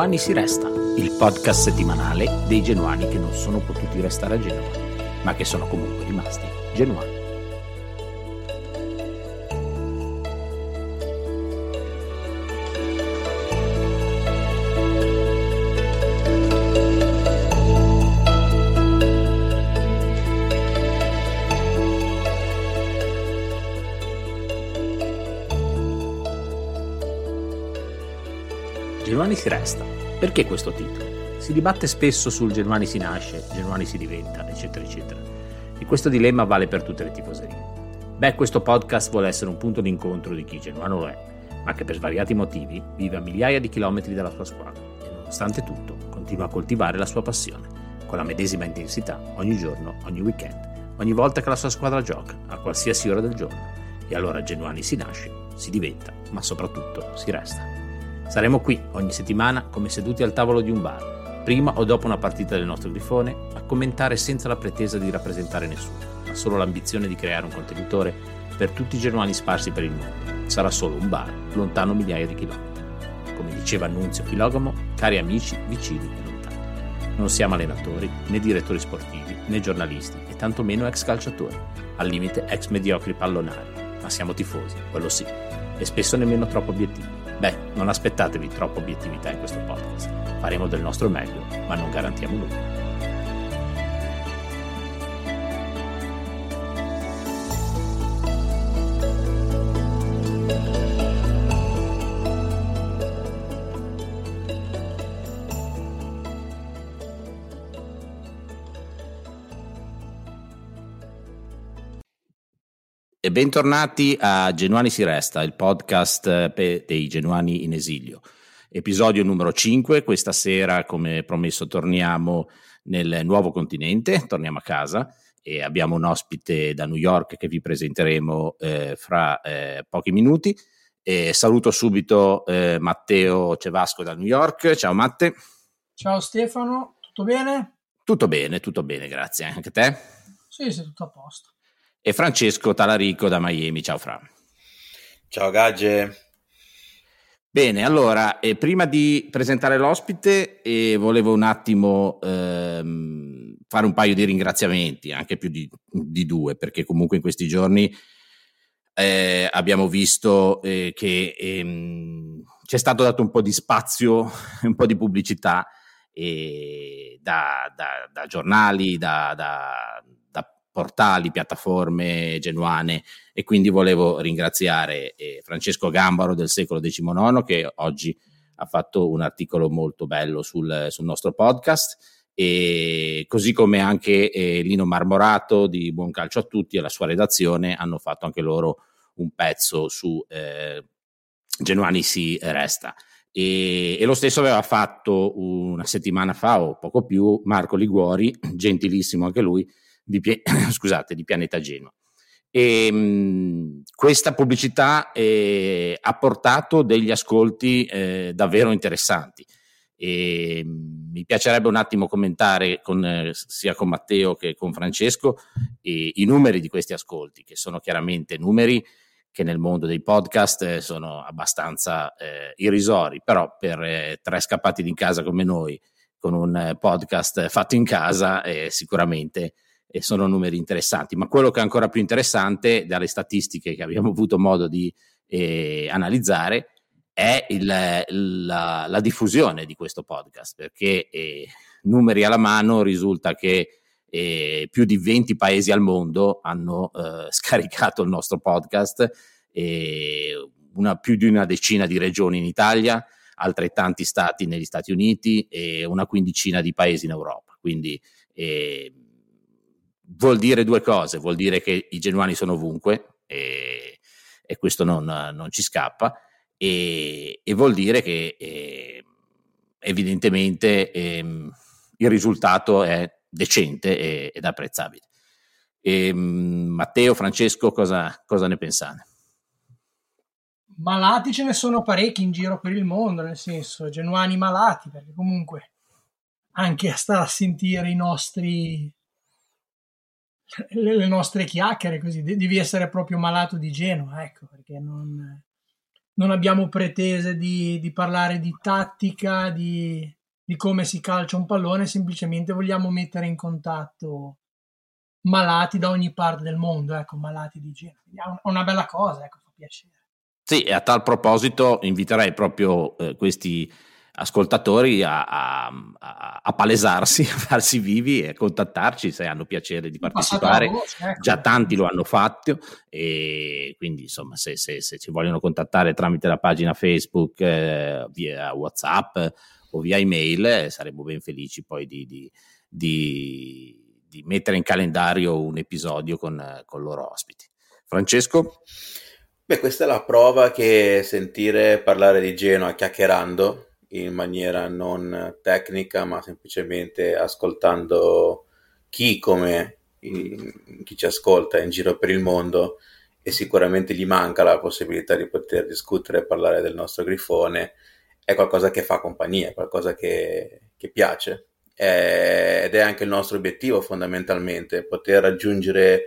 Genuani si resta, il podcast settimanale dei genuani che non sono potuti restare a Genova, ma che sono comunque rimasti genuani. Genuani si resta. Perché questo titolo? Si dibatte spesso sul Genuani si nasce, Genuani si diventa, eccetera, eccetera. E questo dilemma vale per tutte le tifoserie. Beh, questo podcast vuole essere un punto d'incontro di chi genuano lo è, ma che per svariati motivi vive a migliaia di chilometri dalla sua squadra e nonostante tutto continua a coltivare la sua passione, con la medesima intensità, ogni giorno, ogni weekend, ogni volta che la sua squadra gioca, a qualsiasi ora del giorno. E allora Genuani si nasce, si diventa, ma soprattutto si resta. Saremo qui ogni settimana come seduti al tavolo di un bar, prima o dopo una partita del nostro grifone, a commentare senza la pretesa di rappresentare nessuno, ma solo l'ambizione di creare un contenitore per tutti i genuani sparsi per il mondo. Sarà solo un bar, lontano migliaia di chilometri. Come diceva Annunzio Filogamo, cari amici, vicini e lontani. Non siamo allenatori, né direttori sportivi, né giornalisti, e tantomeno ex calciatori, al limite ex mediocri pallonari, ma siamo tifosi, quello sì, e spesso nemmeno troppo obiettivi Beh, non aspettatevi troppa obiettività in questo podcast. Faremo del nostro meglio, ma non garantiamo nulla. E bentornati a Genuani si resta, il podcast eh, dei genuani in esilio. Episodio numero 5, questa sera come promesso torniamo nel nuovo continente, torniamo a casa e abbiamo un ospite da New York che vi presenteremo eh, fra eh, pochi minuti. E saluto subito eh, Matteo Cevasco da New York. Ciao Matte. Ciao Stefano, tutto bene? Tutto bene, tutto bene, grazie. Anche te? Sì, sì, tutto a posto e Francesco Talarico da Miami. Ciao Fra. Ciao Gagge. Bene, allora, eh, prima di presentare l'ospite, eh, volevo un attimo ehm, fare un paio di ringraziamenti, anche più di, di due, perché comunque in questi giorni eh, abbiamo visto eh, che ehm, ci è stato dato un po' di spazio, un po' di pubblicità da, da, da, giornali, da, da portali, piattaforme genuane e quindi volevo ringraziare eh, Francesco Gambaro del secolo XIX che oggi ha fatto un articolo molto bello sul, sul nostro podcast e così come anche eh, Lino Marmorato di Buon Calcio a Tutti e la sua redazione hanno fatto anche loro un pezzo su eh, Genuani si resta. E, e, lo stesso aveva fatto una settimana fa o poco più Marco Liguori, gentilissimo anche lui, di, scusate, di Pianeta Genoa. E, mh, questa pubblicità eh, ha portato degli ascolti eh, davvero interessanti. E, mh, mi piacerebbe un attimo commentare con, eh, sia con Matteo che con Francesco i numeri di questi ascolti, che sono chiaramente numeri che nel mondo dei podcast eh, sono abbastanza eh, irrisori, però per eh, tre scappati di casa come noi, con un podcast fatto in casa, sicuramente e sono numeri interessanti, ma quello che è ancora più interessante dalle statistiche che abbiamo avuto modo di eh, analizzare è il, la, la, diffusione di questo podcast, perché eh, numeri alla mano risulta che eh, più di 20 paesi al mondo hanno eh, scaricato il nostro podcast, una, più di una decina di regioni in Italia, altrettanti stati negli Stati Uniti e una quindicina di paesi in Europa. Quindi eh, vuol dire due cose, vuol dire che i genuani sono ovunque e, e questo non, non, ci scappa e, e vuol dire che eh, evidentemente eh, il risultato è decente ed apprezzabile. E, ehm, Matteo, Francesco, cosa, cosa ne pensate? Malati ce ne sono parecchi in giro per il mondo, nel senso, genuani malati, perché comunque anche a stare a sentire i nostri le nostre chiacchiere così, devi essere proprio malato di Genoa, ecco, perché non, non abbiamo pretese di, di parlare di tattica, di, di, come si calcia un pallone, semplicemente vogliamo mettere in contatto malati da ogni parte del mondo, ecco, malati di genere. È una bella cosa, ecco, fa piacere. Sì, e a tal proposito inviterei proprio eh, questi ascoltatori a, a, a, a, palesarsi, a farsi vivi e contattarci se hanno piacere di partecipare. Voce, ecco. Già tanti lo hanno fatto e quindi insomma se, se, se ci vogliono contattare tramite la pagina Facebook, eh, via Whatsapp o via email eh, saremmo ben felici poi di, di, di, di, mettere in calendario un episodio con, con loro ospiti. Francesco? Beh, questa è la prova che sentire parlare di Genoa chiacchierando in maniera non tecnica, ma semplicemente ascoltando chi come chi ci ascolta in giro per il mondo e sicuramente gli manca la possibilità di poter discutere e parlare del nostro grifone, è qualcosa che fa compagnia, qualcosa che, che piace. È, ed è anche il nostro obiettivo fondamentalmente, poter raggiungere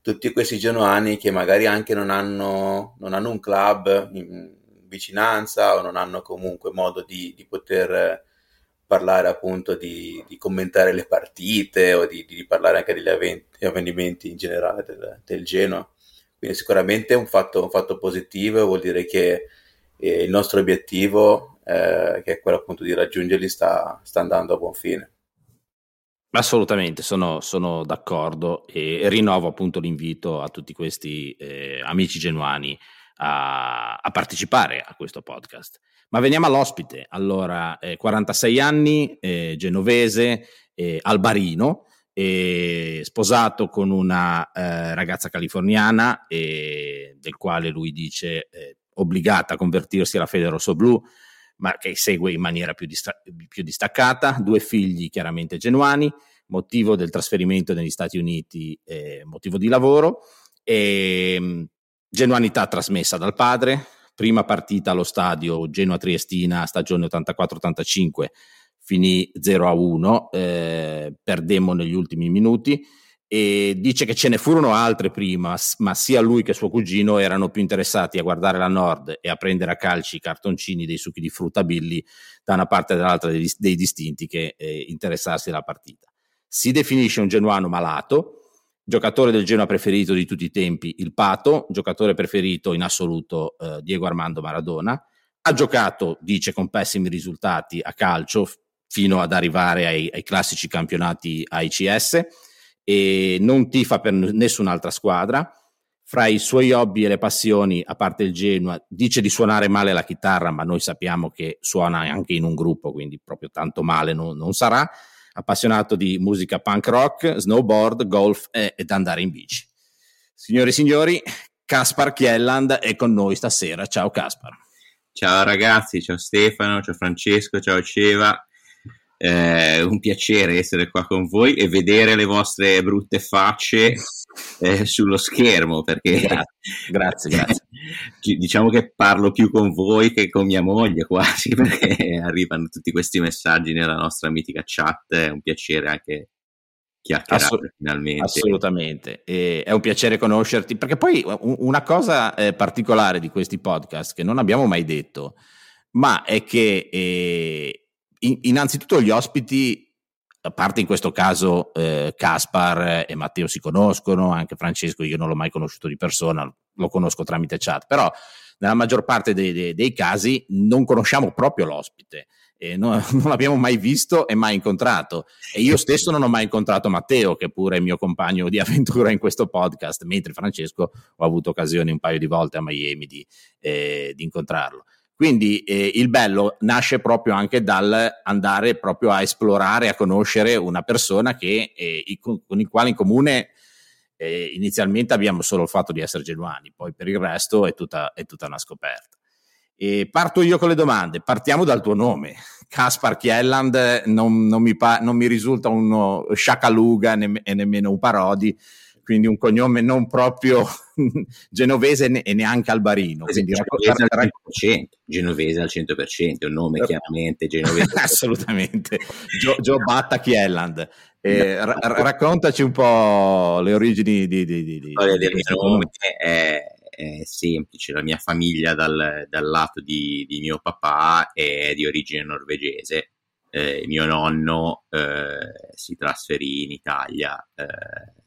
tutti questi genuani che magari anche non hanno, non hanno un club in, vicinanza o non hanno comunque modo di, di poter parlare appunto di, di, commentare le partite o di, di parlare anche degli avventi, avvenimenti in generale del, del Genoa. Quindi sicuramente è un fatto, un fatto positivo, vuol dire che eh, il nostro obiettivo, eh, che è quello appunto di raggiungerli, sta, sta andando a buon fine. Assolutamente, sono, sono d'accordo e, rinnovo appunto l'invito a tutti questi eh, amici genuani a, a, partecipare a questo podcast. Ma veniamo all'ospite. Allora, eh, 46 anni, eh, genovese, eh, albarino, sposato con una eh, ragazza californiana, del quale lui dice eh, obbligata a convertirsi alla fede rosso-blu, ma che segue in maniera più, distra- più distaccata, due figli chiaramente genuani, motivo del trasferimento negli Stati Uniti, eh, motivo di lavoro, e ehm, Genuanità trasmessa dal padre, prima partita allo stadio Genoa-Triestina, stagione 84-85, finì 0-1, eh, perdemmo negli ultimi minuti e dice che ce ne furono altre prima, ma sia lui che suo cugino erano più interessati a guardare la Nord e a prendere a calci i cartoncini dei succhi di frutta Billy da una parte e dall'altra dei, dei distinti che eh, interessarsi alla partita. Si definisce un genuano malato, giocatore del Genoa preferito di tutti i tempi, il Pato, giocatore preferito in assoluto eh, Diego Armando Maradona, ha giocato, dice, con pessimi risultati a calcio fino ad arrivare ai, ai classici campionati AICS e non tifa per nessun'altra squadra. Fra i suoi hobby e le passioni, a parte il Genoa, dice di suonare male la chitarra, ma noi sappiamo che suona anche in un gruppo, quindi proprio tanto male non, non sarà appassionato di musica punk rock, snowboard, golf e, ed andare in bici. Signore e signori, Caspar Kielland è con noi stasera. Ciao Caspar. Ciao ragazzi, ciao Stefano, ciao Francesco, ciao Ceva. Eh, un piacere essere qua con voi e vedere le vostre brutte facce eh, sullo schermo perché grazie, grazie, diciamo che parlo più con voi che con mia moglie quasi perché arrivano tutti questi messaggi nella nostra mitica chat. È un piacere anche chiacchierare Assolut- finalmente. assolutamente. E è un piacere conoscerti perché poi una cosa eh, particolare di questi podcast che non abbiamo mai detto ma è che eh, innanzitutto gli ospiti, a parte in questo caso eh, Caspar e Matteo si conoscono, anche Francesco io non l'ho mai conosciuto di persona, lo conosco tramite chat, però nella maggior parte dei, dei, dei casi non conosciamo proprio l'ospite. Eh, non, non, l'abbiamo mai visto e mai incontrato. E io stesso non ho mai incontrato Matteo, che pure è mio compagno di avventura in questo podcast, mentre Francesco ho avuto occasione un paio di volte a Miami di, eh, di incontrarlo. Quindi eh, il bello nasce proprio anche dal andare proprio a esplorare, a conoscere una persona che, eh, con, il quale in comune eh, inizialmente abbiamo solo il fatto di essere genuani, poi per il resto è tutta, è tutta una scoperta. E parto io con le domande, partiamo dal tuo nome. Caspar Kielland non, non, mi, pa- non mi risulta uno Sciacaluga ne- e nemmeno un Parodi, quindi un cognome non proprio genovese e neanche albarino. Quindi genovese, al 100%, genovese al 100%, un nome chiaramente genovese. Assolutamente, Joe, Joe Batta Kielland. Eh, ra- raccontaci un po' le origini di, di, di, di, di del mio nome. È, è semplice, la mia famiglia dal, dal lato di, di, mio papà è di origine norvegese, eh, mio nonno eh, si trasferì in Italia eh,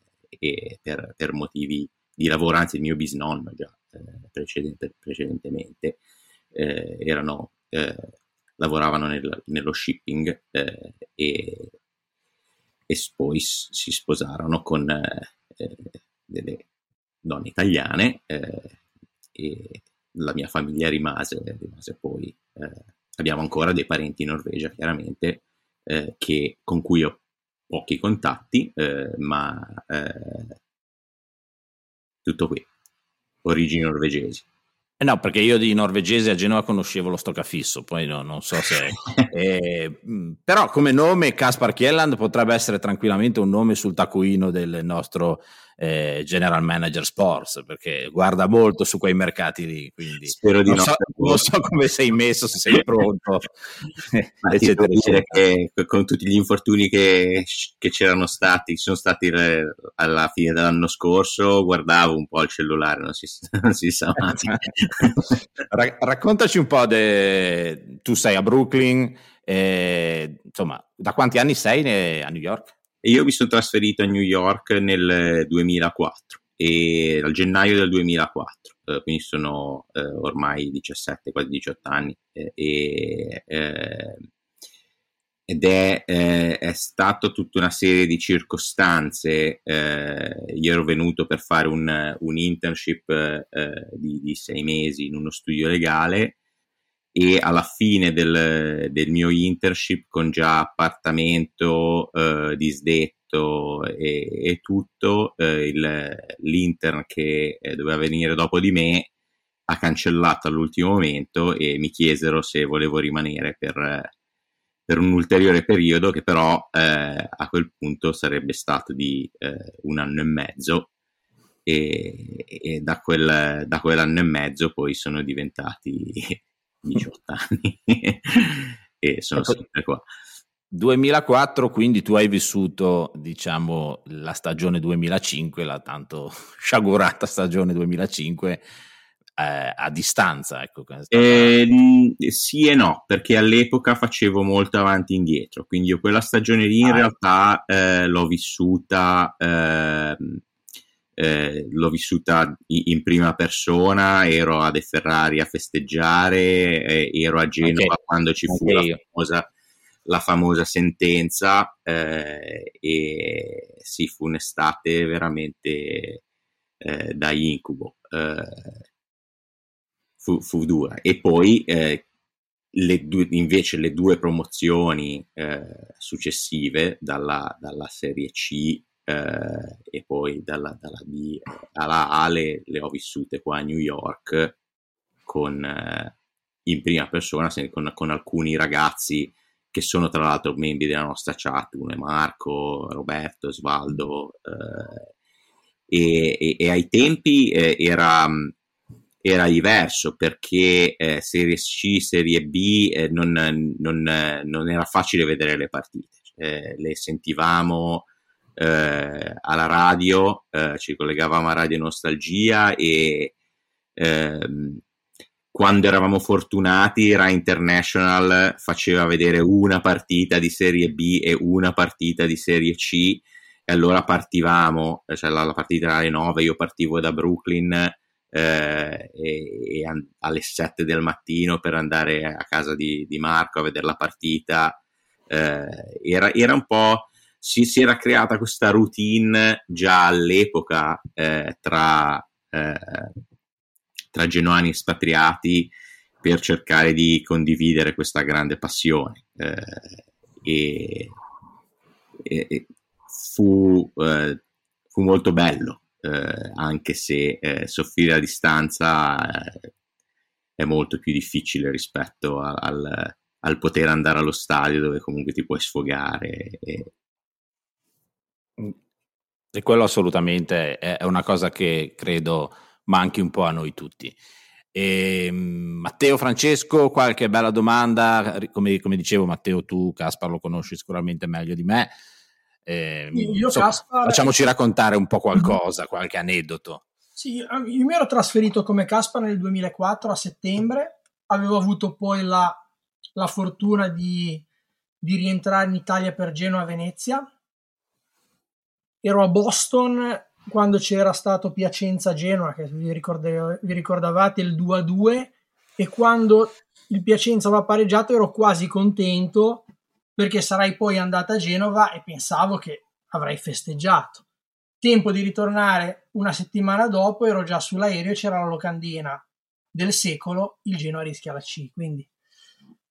per, per, motivi di lavoro, anzi il mio bisnonno già eh, precedente, precedentemente erano, lavoravano nel, nello shipping e, e, poi si sposarono con delle donne italiane eh, e la mia famiglia rimase, rimase poi, eh, abbiamo ancora dei parenti in Norvegia chiaramente, eh, che, con cui ho pochi contatti, eh, ma eh, tutto qui, origini norvegesi. Eh no, perché io di norvegese a Genova conoscevo lo stoccafisso, poi no, non so se... eh, però come nome Caspar Kjelland potrebbe essere tranquillamente un nome sul taccuino del nostro eh, general manager sports perché guarda molto su quei mercati lì quindi spero di non no so, non so come sei messo se sei pronto eccetera, eccetera. Che, con tutti gli infortuni che, che c'erano stati sono stati alla fine dell'anno scorso guardavo un po' il cellulare non si, non si sa mai raccontaci un po' de... tu sei a Brooklyn eh, insomma da quanti anni sei a New York? E io mi sono trasferito a New York nel 2004 e al gennaio del 2004, eh, quindi sono eh, ormai 17, quasi 18 anni eh, e, ed è, eh, è stato tutta una serie di circostanze. Eh, io ero venuto per fare un, un internship eh, di, di sei mesi in uno studio legale e alla fine del, del mio internship con già appartamento eh, disdetto e, e tutto, eh, il, l'intern che eh, doveva venire dopo di me ha cancellato all'ultimo momento e mi chiesero se volevo rimanere per, per un ulteriore periodo che però eh, a quel punto sarebbe stato di eh, un anno e mezzo e, e da, quel, da quell'anno e mezzo poi sono diventati 18 anni e sono ecco, sempre qua. 2004, quindi tu hai vissuto, diciamo, la stagione 2005, la tanto sciagurata stagione 2005 eh, a distanza. Ecco. Eh, sì e no, perché all'epoca facevo molto avanti e indietro, quindi io quella stagione lì in ah. realtà eh, l'ho vissuta ehm, eh, l'ho vissuta in prima persona, ero a De Ferrari a festeggiare, eh, ero a Genova okay. quando ci fu okay. la, famosa, la, famosa, sentenza eh, e sì, fu un'estate veramente eh, da incubo, eh, fu, fu, dura. E poi eh, le due, invece le due promozioni successive dalla, dalla Serie C eh, e poi dalla, dalla, B alla A le, le, ho vissute qua a New York con, eh, in prima persona con, con, alcuni ragazzi che sono tra l'altro membri della nostra chat, uno è Marco, Roberto, Svaldo eh, e, e, e, ai tempi eh, era era diverso perché eh, Serie C, Serie B eh, non, non, non, era facile vedere le partite, eh, le sentivamo eh, alla radio, eh, ci collegavamo a Radio Nostalgia e ehm, quando eravamo fortunati Rai International faceva vedere una partita di Serie B e una partita di Serie C e allora partivamo, cioè la, la partita era alle 9, io partivo da Brooklyn eh, e, e an- alle 7 del mattino per andare a casa di, di Marco a vedere la partita. Eh, era, era, un po' si, si era creata questa routine già all'epoca eh, tra, eh, tra genuani espatriati per cercare di condividere questa grande passione. Eh, e, e, fu, eh, fu, molto bello, eh, anche se eh, soffrire a distanza è molto più difficile rispetto al, al, al, poter andare allo stadio dove comunque ti puoi sfogare e, e quello assolutamente è una cosa che credo manchi un po' a noi tutti. E, ehm, Matteo Francesco, qualche bella domanda, come, come, dicevo Matteo tu Caspar lo conosci sicuramente meglio di me, eh, Io, so, Caspar... facciamoci raccontare un po' qualcosa, qualche aneddoto. Sì, io mi ero trasferito come Caspar nel 2004 a settembre, avevo avuto poi la, la fortuna di, di rientrare in Italia per Genoa-Venezia. Ero a Boston quando c'era stato Piacenza-Genoa, che vi, vi ricordavate il 2-2, e quando il Piacenza aveva pareggiato ero quasi contento perché sarei poi andata a Genova e pensavo che avrei festeggiato. Tempo di ritornare una settimana dopo, ero già sull'aereo e c'era la locandina del secolo, il Genoa rischia la C. Quindi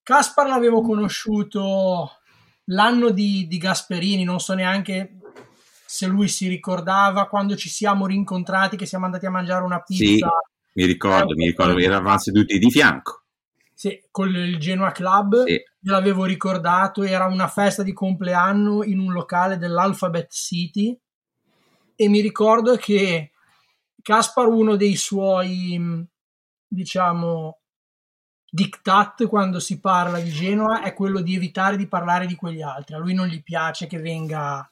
Caspar l'avevo conosciuto l'anno di, di Gasperini, non so neanche se lui si ricordava quando ci siamo rincontrati, che siamo andati a mangiare una pizza. Sì, mi ricordo, eh, mi ricordo, eravamo seduti di fianco. Sì, con il Genoa Club, sì. l'avevo ricordato, era una festa di compleanno in un locale dell'Alphabet City e mi ricordo che Caspar, uno dei suoi, diciamo, diktat quando si parla di Genoa è quello di evitare di parlare di quegli altri. A lui non gli piace che venga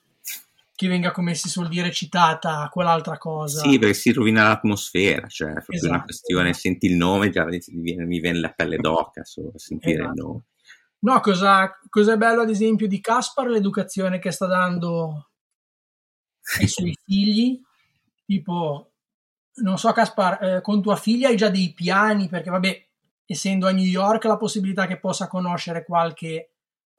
che venga, come si suol dire, citata quell'altra cosa. Sì, perché si rovina l'atmosfera, cioè è proprio esatto. una questione, senti il nome, già mi viene, la pelle d'oca solo sentire esatto. il nome. No, cosa, cosa è bello ad esempio di Caspar, l'educazione che sta dando ai suoi figli, tipo, non so Caspar, eh, con tua figlia hai già dei piani, perché vabbè, essendo a New York la possibilità che possa conoscere qualche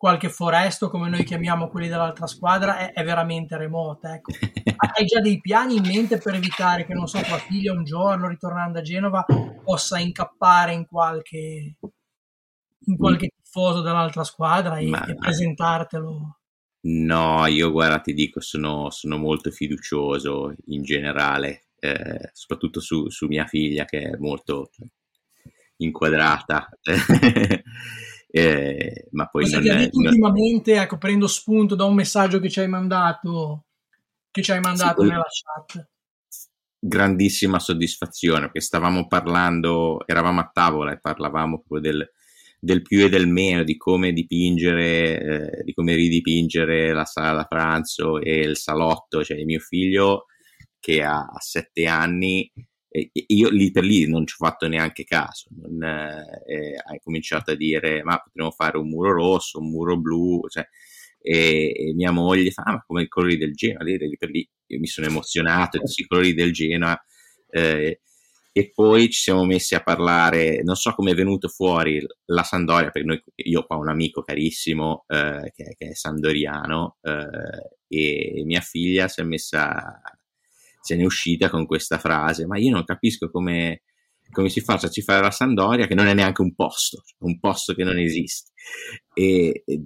qualche foresto, come noi chiamiamo quelli dell'altra squadra, è, è veramente remota. Ecco. Hai già dei piani in mente per evitare che, non so, tua figlia un giorno, ritornando a Genova, possa incappare in qualche, in qualche tifoso dell'altra squadra e, Ma... e presentartelo? No, io guarda, ti dico, sono, sono molto fiducioso in generale, eh, soprattutto su, su, mia figlia che è molto inquadrata. Eh, ma poi Cosa non è, non... ultimamente, ecco, prendo spunto da un messaggio che ci hai mandato, che ci hai mandato sì, nella chat. Grandissima soddisfazione, perché stavamo parlando, eravamo a tavola e parlavamo proprio del, del più e del meno, di come dipingere, eh, di come ridipingere la sala da pranzo e il salotto, cioè mio figlio che ha sette anni io lì per lì non ci ho fatto neanche caso, non, eh, hai cominciato a dire ma potremmo fare un muro rosso, un muro blu, cioè, e, e, mia moglie fa ah, ma come i colori del Genoa, lì, lì per lì io mi sono emozionato, i colori del Genoa eh, e poi ci siamo messi a parlare, non so come è venuto fuori la Sandoria, perché noi, io ho un amico carissimo eh, che, che, è sandoriano eh, e mia figlia si è messa se ne è uscita con questa frase, ma io non capisco come, come si faccia a cifrare la Sandoria che non è neanche un posto, un posto che non esiste. E, e,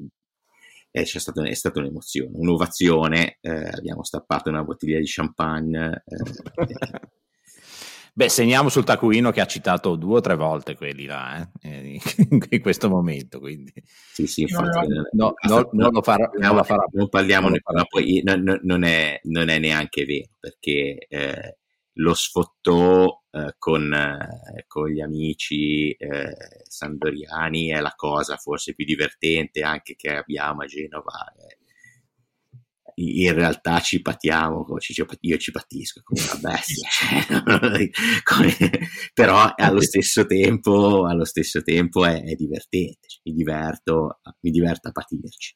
e c'è stato, è stata un'emozione, un'ovazione, eh, abbiamo stappato una bottiglia di champagne. Eh, Beh, segniamo sul taccuino che ha citato due o tre volte quelli là, eh? in questo momento. Quindi. Sì, sì, infatti. No, no, non lo farà. Non, lo farà, non parliamo, non, ma poi non, non, è, non, è, neanche vero, perché eh, lo sfottò eh, con, eh, con, gli amici eh, sandoriani è la cosa forse più divertente anche che abbiamo a Genova eh, in realtà ci patiamo, io ci patisco come una bestia, cioè, però allo stesso tempo, allo stesso tempo è, è divertente, cioè, mi, diverto, mi diverto a patirci.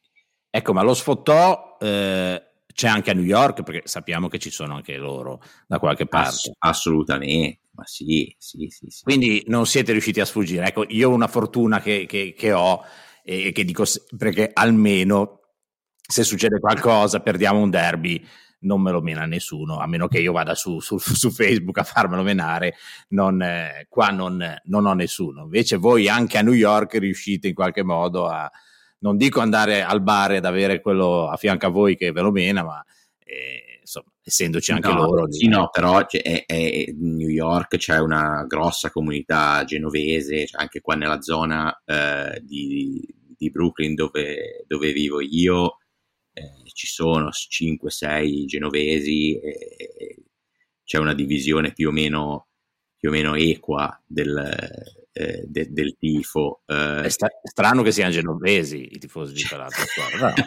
Ecco, ma lo sfottò eh, c'è anche a New York, perché sappiamo che ci sono anche loro da qualche parte. Ass- assolutamente, ma sì, sì, sì, sì, Quindi non siete riusciti a sfuggire. Ecco, io ho una fortuna che, che, che ho e che dico perché almeno se succede qualcosa, perdiamo un derby, non me lo mena nessuno, a meno che io vada su, su, su Facebook a farmelo menare, non, eh, qua non, non, ho nessuno. Invece voi anche a New York riuscite in qualche modo a, non dico andare al bar ed avere quello a fianco a voi che ve lo mena, ma eh, insomma, essendoci anche no, loro. Sì, no, però è, è, New York c'è una grossa comunità genovese, cioè anche qua nella zona eh, di, di, Brooklyn dove, dove vivo io eh, ci sono 5-6 genovesi, e c'è una divisione più o meno più o meno equa del, eh, de, del tifo. Eh. È, strano che siano genovesi i tifosi di squadra.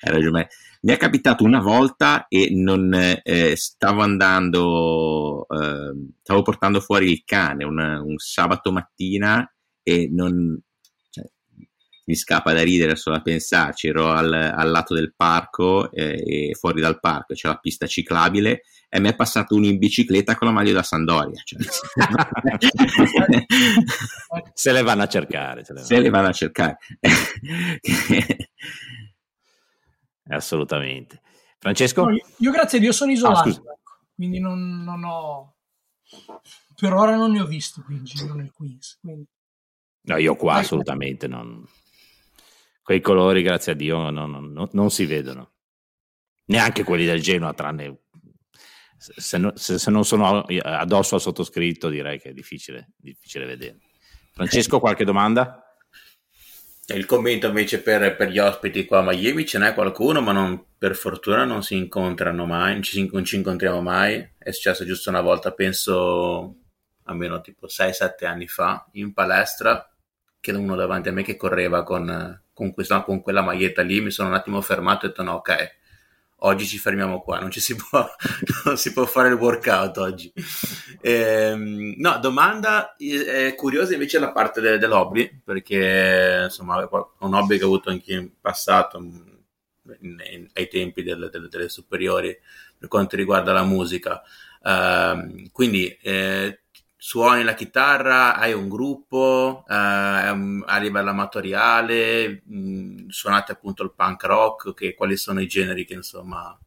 Hai ragione. Mi è capitato una volta e non eh, stavo andando, ehm, stavo portando fuori il cane una, un sabato mattina e non, mi scappa da ridere solo a pensarci, ero al, al lato del parco eh, e fuori dal parco c'è la pista ciclabile e mi è passato uno in bicicletta con la maglia da Sandoria. Cioè. se le vanno a cercare. Se le vanno, se le vanno a cercare. Assolutamente. Francesco? No, io, grazie a Dio sono isolato, ah, ecco. quindi non, non, ho... Per ora non ne ho visto qui in giro nel Queens. Quindi... No, io qua assolutamente non quei colori, grazie a Dio, non, non, non si vedono. Neanche quelli del Genoa, tranne se, no, se, se, non sono addosso al sottoscritto, direi che è difficile, difficile vedere. Francesco, qualche domanda? Il commento invece per, per, gli ospiti qua a Miami ce n'è qualcuno, ma non, per fortuna non si incontrano mai, non ci, non ci, incontriamo mai. È successo giusto una volta, penso almeno tipo 6-7 anni fa, in palestra, che uno davanti a me che correva con, con, questa, con quella maglietta lì, mi sono un attimo fermato e ho detto no, ok, oggi ci fermiamo qua, non ci si può, non si può fare il workout oggi. Ehm, no, domanda è curiosa invece la parte de- dell'hobby, perché insomma è un hobby che ho avuto anche in passato, in, in, ai tempi del, del, delle superiori, per quanto riguarda la musica. Uh, quindi eh, suoni la chitarra, hai un gruppo, eh, a livello amatoriale, mh, mm, suonate appunto il punk rock, che, quali sono i generi che insomma...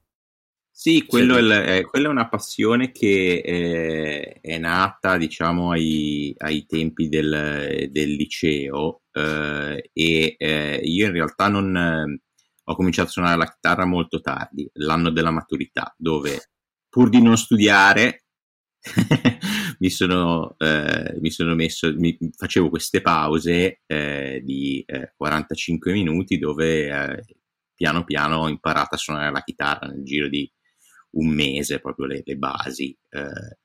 Sì, quello è, eh, quella è una passione che eh, è nata, diciamo, ai, ai tempi del, del liceo eh, e eh, io in realtà non ho cominciato a suonare la chitarra molto tardi, l'anno della maturità, dove pur di non studiare mi sono, eh, mi sono messo, mi, facevo queste pause eh, di eh, 45 minuti dove eh, piano piano ho imparato a suonare la chitarra nel giro di un mese, proprio le, le basi. Eh,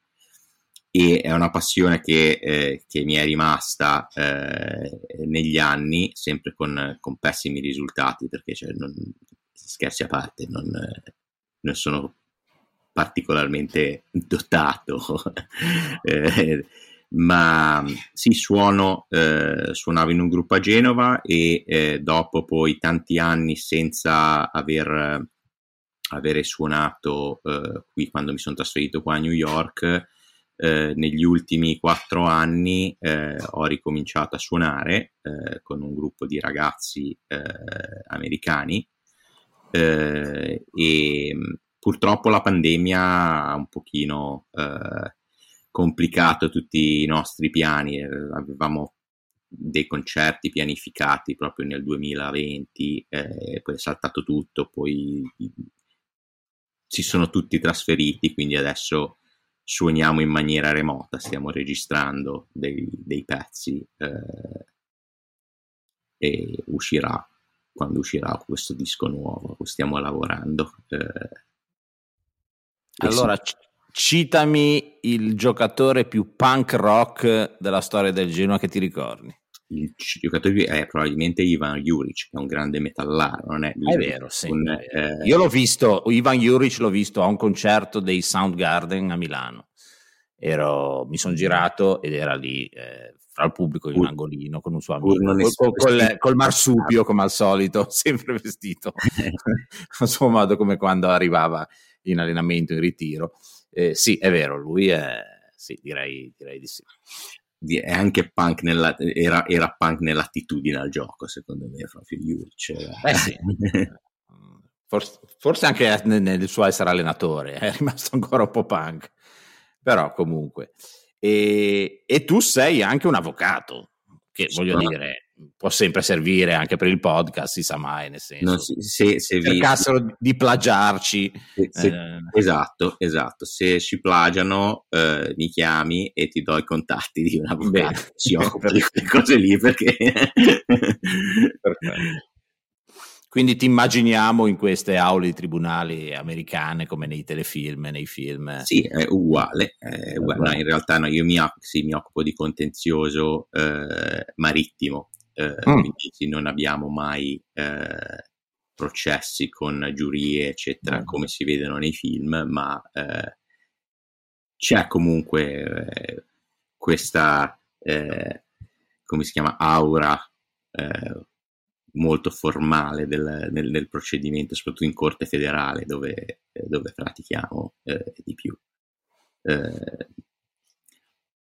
e è una passione che, eh, che mi è rimasta negli anni, sempre con, con pessimi risultati, perché cioè, non, scherzi a parte, non, non sono particolarmente dotato, eh, ma sì, suono, eh, suonavo in un gruppo a Genova e eh, dopo poi tanti anni senza aver, avere suonato eh, qui quando mi sono trasferito qua a New York, eh, negli ultimi quattro anni eh, ho ricominciato a suonare con un gruppo di ragazzi americani e Purtroppo la pandemia ha un pochino eh, complicato tutti i nostri piani, eh, avevamo dei concerti pianificati proprio nel 2020, eh, poi è saltato tutto, poi si sono tutti trasferiti, quindi adesso suoniamo in maniera remota, stiamo registrando dei, dei pezzi eh, e uscirà quando uscirà questo disco nuovo, stiamo lavorando. Eh, allora, sì. citami il giocatore più punk rock della storia del Genoa che ti ricordi. Il giocatore è probabilmente Ivan Juric, che è un grande metallaro, non è? È vero, sì. Un, eh... Io l'ho visto, Ivan Juric l'ho visto a un concerto dei Soundgarden a Milano. Ero, mi sono girato ed era lì eh, fra il pubblico in un angolino con un suo amico col, col, col, marsupio come al solito sempre vestito a suo modo come quando arrivava in allenamento, in ritiro. Eh, sì, è vero, lui è, sì, direi, direi di sì. È anche punk nella, era, era, punk nell'attitudine al gioco, secondo me, proprio Juric. Eh sì. forse, forse, anche nel suo essere allenatore, è rimasto ancora un po' punk. Però comunque. E, e tu sei anche un avvocato, che voglio dire, può sempre servire anche per il podcast, si sa mai, nel senso, si, se, se cercassero vi, di plagiarci. Se, se, eh. Esatto, esatto, se ci plagiano eh, mi chiami e ti do i contatti di un avvocato che si occupa di quelle cose lì perché... Quindi ti immaginiamo in queste aule di tribunali americane come nei telefilm, nei film? Sì, è uguale. È uguale. No, in realtà no, io mi, sì, mi, occupo di contenzioso eh, marittimo, eh, mm. quindi non abbiamo mai eh, processi con giurie, eccetera, mm. come si vedono nei film, ma eh, c'è comunque eh, questa, eh, come si chiama, aura molto formale del, nel, nel, procedimento, soprattutto in corte federale dove, dove pratichiamo eh, di più. Eh.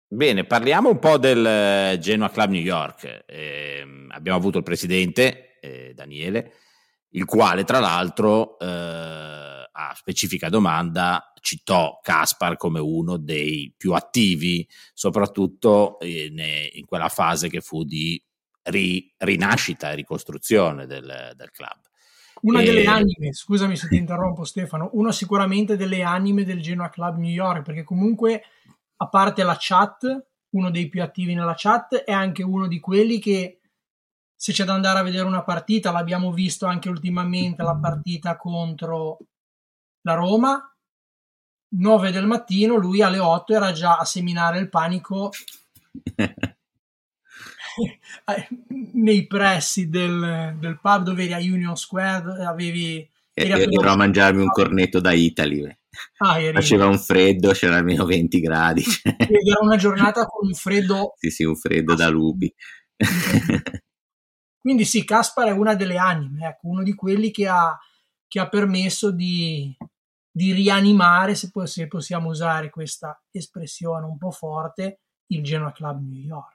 Bene, parliamo un po' del Genoa Club New York. Eh, abbiamo avuto il presidente, eh, Daniele, il quale tra l'altro eh, a specifica domanda citò Caspar come uno dei più attivi, soprattutto in, in quella fase che fu di ri, rinascita e ricostruzione del, del club. Una e... delle anime, scusami se ti interrompo Stefano, una sicuramente delle anime del Genoa Club New York, perché comunque a parte la chat, uno dei più attivi nella chat, è anche uno di quelli che se c'è da andare a vedere una partita, l'abbiamo visto anche ultimamente, la partita contro la Roma, 9 del mattino, lui alle 8 era già a seminare il panico nei pressi del, del, pub dove eri a Union Square avevi ero a mangiarmi un cornetto da Italy ah, faceva un freddo c'era almeno 20 gradi era una giornata con un freddo sì sì un freddo da lupi. Quindi sì Caspar è una delle anime ecco, uno di quelli che ha, che ha permesso di, di rianimare se, se possiamo usare questa espressione un po' forte il Genoa Club New York.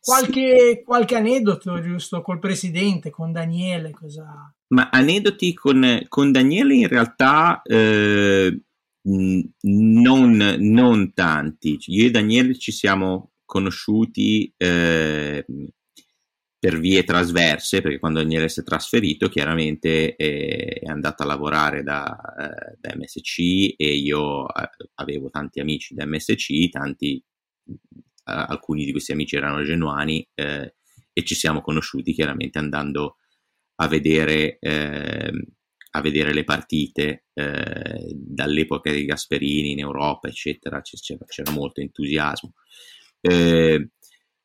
Qualche, qualche, aneddoto, giusto, col presidente, con Daniele? Cosa... Ma aneddoti con, con Daniele in realtà eh, non, non, tanti. Io e Daniele ci siamo conosciuti eh, per vie trasverse, perché quando Daniele si è trasferito chiaramente è, è andato a lavorare da, eh, da MSC e io eh, avevo tanti amici da MSC, tanti alcuni di questi amici erano genuani eh, e ci siamo conosciuti chiaramente andando a vedere, eh, a vedere le partite eh, dall'epoca dei Gasperini in Europa, eccetera, c'era, c'era molto entusiasmo. Eh,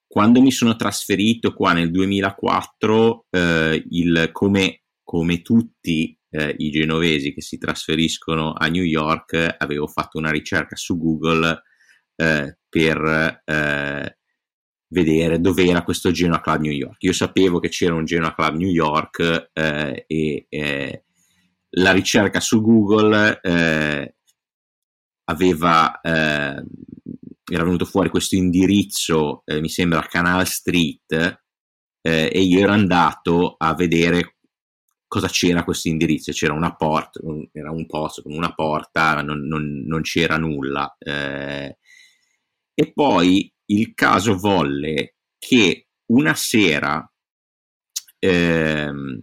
quando mi sono trasferito qua nel 2004, eh, il, come, come tutti eh, i genovesi che si trasferiscono a New York, avevo fatto una ricerca su Google eh, per eh, vedere dove era questo Genoa Club New York. Io sapevo che c'era un Genoa Club New York eh, e eh, la ricerca su Google eh, aveva era venuto fuori questo indirizzo, mi sembra Canal Street, e io ero andato a vedere cosa c'era questo indirizzo. C'era una porta, era un posto con una porta, non, non, non c'era nulla. Eh, e poi il caso volle che una sera ehm,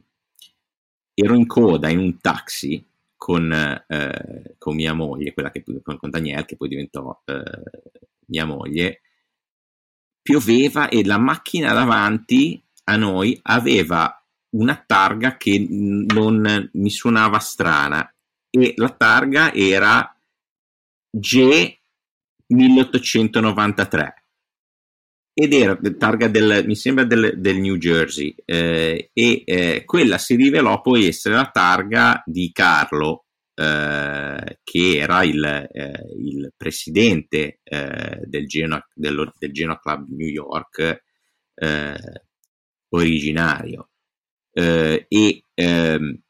ero in coda in un taxi con, eh, con mia moglie, quella che, con, con Daniel, che poi diventò eh, mia moglie, pioveva e la macchina davanti a noi aveva una targa che non mi suonava strana e la targa era G 1893 ed era targa del, mi sembra del, del New Jersey eh, e eh, quella si rivelò poi essere la targa di Carlo eh, che era il, eh, il presidente eh, del Genoa, del, del, Genoa Club New York eh, originario. E ehm,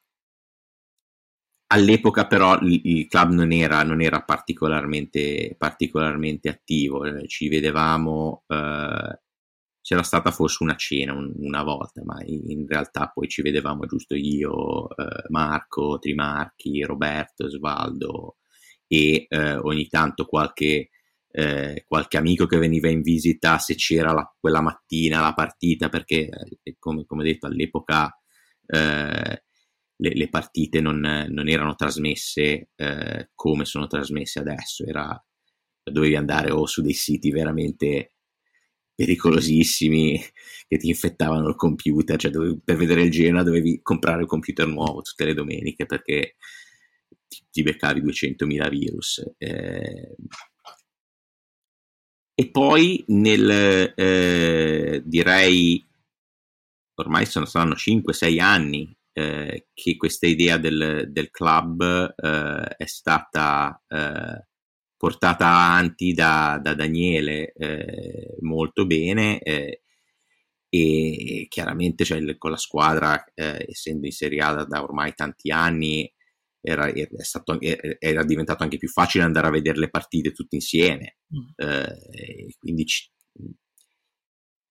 All'epoca però il, club non era, non era particolarmente, particolarmente, attivo, eh, ci vedevamo, eh, c'era stata forse una cena un, una volta, ma in, realtà poi ci vedevamo giusto io, eh, Marco, Trimarchi, Roberto, Svaldo e eh, ogni tanto qualche, eh, qualche amico che veniva in visita se c'era la, quella mattina la partita, perché eh, come, come detto all'epoca le, le partite non, non, erano trasmesse eh, come sono trasmesse adesso, era, dovevi andare o su dei siti veramente pericolosissimi che ti infettavano il computer, cioè dovevi, per vedere il Genoa dovevi comprare il computer nuovo tutte le domeniche perché ti, ti beccavi 200.000 virus. Eh, e poi nel, eh, direi, ormai sono, saranno 5-6 anni eh, che questa idea del, del club eh, è stata eh, portata avanti da, da Daniele eh, molto bene eh, e chiaramente cioè, con la squadra, essendo in Serie A da, da ormai tanti anni, era, stato, era, diventato anche più facile andare a vedere le partite tutte insieme. Mm. Quindi c-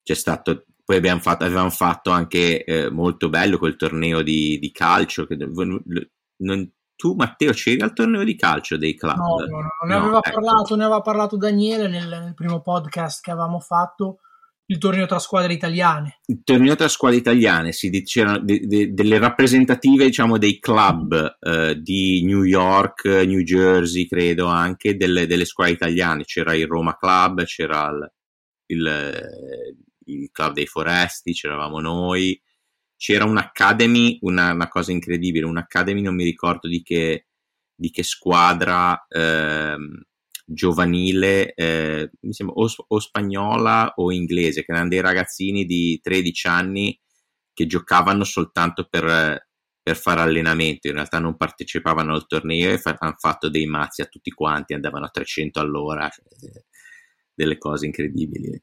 c'è stato. Poi abbiamo fatto, avevamo fatto anche eh, molto bello quel torneo di, di calcio. Che, non, tu, Matteo, c'eri al torneo di calcio dei club? No, no, no ne, aveva ecco. parlato, ne aveva parlato Daniele nel, nel primo podcast che avevamo fatto il torneo tra squadre italiane. Il torneo tra squadre italiane, si dicevano de, de, delle rappresentative, diciamo, dei club eh, di New York, New Jersey, credo anche, delle, delle, squadre italiane. C'era il Roma Club, c'era il, il, il Club dei Foresti, c'eravamo noi. C'era un'academy, una, una cosa incredibile, un'academy, non mi ricordo di che, di che squadra. Ehm, giovanile, eh, mi sembra o, o, spagnola o inglese, che erano dei ragazzini di 13 anni che giocavano soltanto per, per fare allenamento, in realtà non partecipavano al torneo e fa- hanno fatto dei mazzi a tutti quanti, andavano a 300 all'ora, cioè, delle cose incredibili.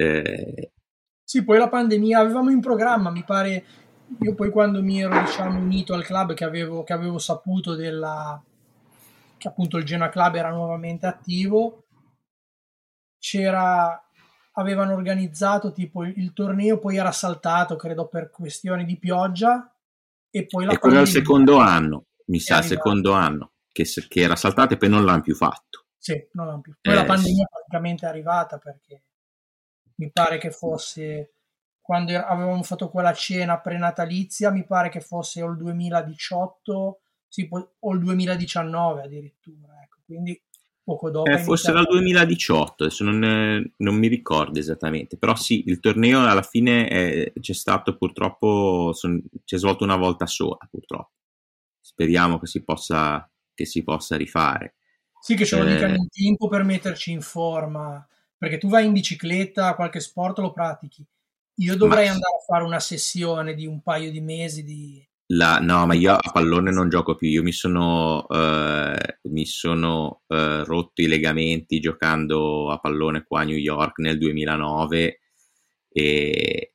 Eh, sì, poi la pandemia avevamo in programma, mi pare, io poi quando mi ero diciamo, unito al club che avevo, che avevo saputo della, che appunto il Genoa Club era nuovamente attivo, c'era avevano organizzato tipo il, il, torneo, poi era saltato, credo per questioni di pioggia e poi la E quello era il secondo anno, mi sa, il secondo anno che, che, era saltato e poi non l'hanno più fatto. Sì, non l'hanno più. Poi eh, la pandemia sì. praticamente è arrivata perché mi pare che fosse quando avevamo fatto quella cena prenatalizia, mi pare che fosse o il 2018 sì, o il 2019 addirittura, ecco, quindi poco dopo. Eh, forse era il 2018, adesso non, non, mi ricordo esattamente, però sì, il torneo alla fine è, c'è stato purtroppo, son, c'è svolto una volta sola purtroppo. Speriamo che si possa, che si possa rifare. Sì, che ce lo eh, dicano in tempo per metterci in forma, perché tu vai in bicicletta, qualche sport lo pratichi. Io dovrei ma... andare a fare una sessione di un paio di mesi di, la, no, ma io a pallone non gioco più. Io mi sono, eh, mi sono eh, rotto i legamenti giocando a pallone qua a New York nel 2009 e,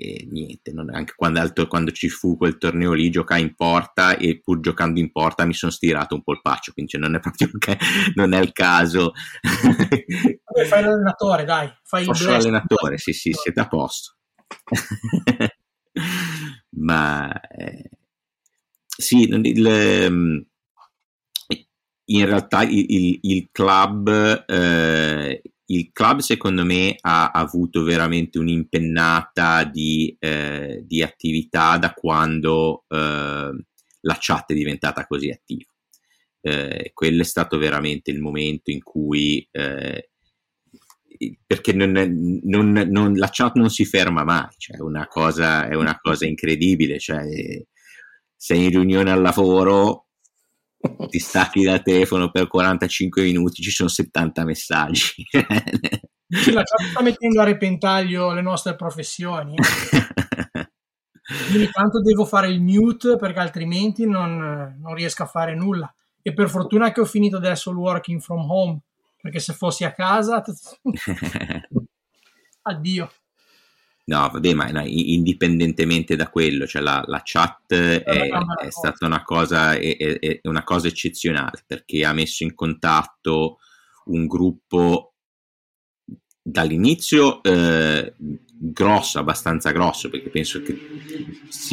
e niente, non, anche quando, quando, ci fu quel torneo lì giocai in porta e pur giocando in porta mi sono stirato un polpaccio, quindi cioè, non è proprio non è il caso. Vabbè, fai l'allenatore, dai. Fai Faccio l'allenatore, sì, sì, siete a posto. ma eh, sì, il, ehm, in realtà il, il, il club, eh, il club secondo me ha, avuto veramente un'impennata di, eh, di attività da quando eh, la chat è diventata così attiva. Eh, quello è stato veramente il momento in cui eh, perché non, non, non, la chat non si ferma mai, cioè una cosa, è una cosa incredibile, cioè, sei in riunione al lavoro, ti stacchi dal telefono per 45 minuti, ci sono 70 messaggi. Sì, la chat sta mettendo a repentaglio le nostre professioni. Eh. Ogni tanto devo fare il mute perché altrimenti non, non riesco a fare nulla. E per fortuna che ho finito adesso il working from home, perché se fossi a casa addio no vabbè ma no, indipendentemente da quello cioè la, la chat è, è stata una cosa, è, è una cosa eccezionale perché ha messo in contatto un gruppo dall'inizio eh, grosso, abbastanza grosso, perché penso che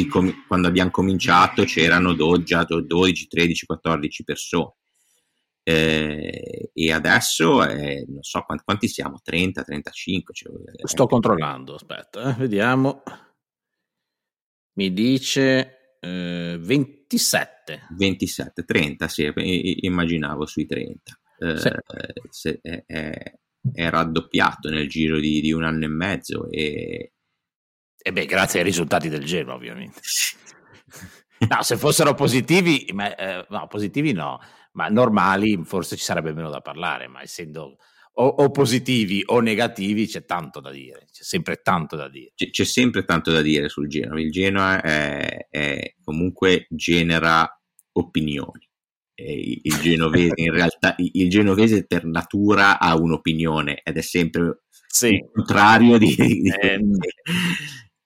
com- quando abbiamo cominciato c'erano do- già 12, 13, 14 persone eh, e adesso eh, non so quanti, quanti, siamo? 30 35 cioè, sto controllando aspetta eh, vediamo. Mi dice 27 27 30 sì immaginavo sui 30 sì. Se, è raddoppiato nel giro di, di, un anno e mezzo e... e beh, grazie ai risultati del Genoa ovviamente. no, se fossero positivi, ma, eh, no, positivi no, ma normali forse ci sarebbe meno da parlare, ma essendo o, o, positivi o negativi c'è tanto da dire, c'è sempre tanto da dire. C'è, c'è sempre tanto da dire sul Genoa, il Genoa è, è comunque genera opinioni. Il genovese, in realtà, il genovese per natura ha un'opinione ed è sempre sì. il contrario di, di eh,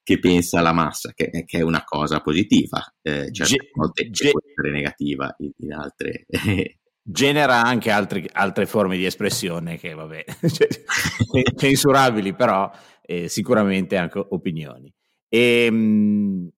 che pensa la massa, che, che, è una cosa positiva. Eh, certe ge- volte ge- può essere negativa in, in altre genera anche altri, altre forme di espressione che, vabbè, cioè, censurabili, però eh, sicuramente anche opinioni. E, ehm, mh,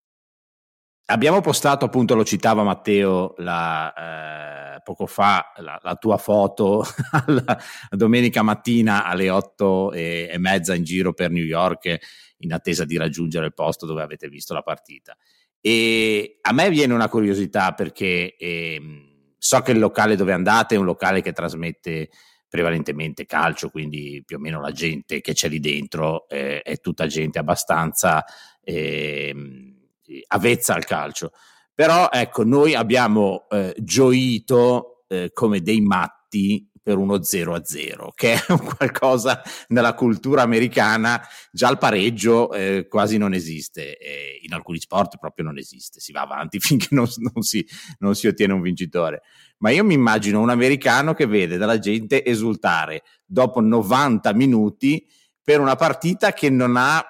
abbiamo postato, appunto, lo citava Matteo la, eh, poco fa, la, la tua foto la domenica mattina alle otto e, e, mezza in giro per New York in attesa di raggiungere il posto dove avete visto la partita. E a me viene una curiosità perché... Eh, so che il locale dove andate è un locale che trasmette prevalentemente calcio, quindi più o meno la gente che c'è lì dentro eh, è tutta gente abbastanza eh, avvezza al calcio. Però ecco, noi abbiamo eh, gioito eh, come dei matti per uno 0 a 0, che è qualcosa nella cultura americana, già il pareggio eh, quasi non esiste, eh, in alcuni sport proprio non esiste, si va avanti finché non, non, si, non si ottiene un vincitore. Ma io mi immagino un americano che vede della gente esultare dopo 90 minuti per una partita che non ha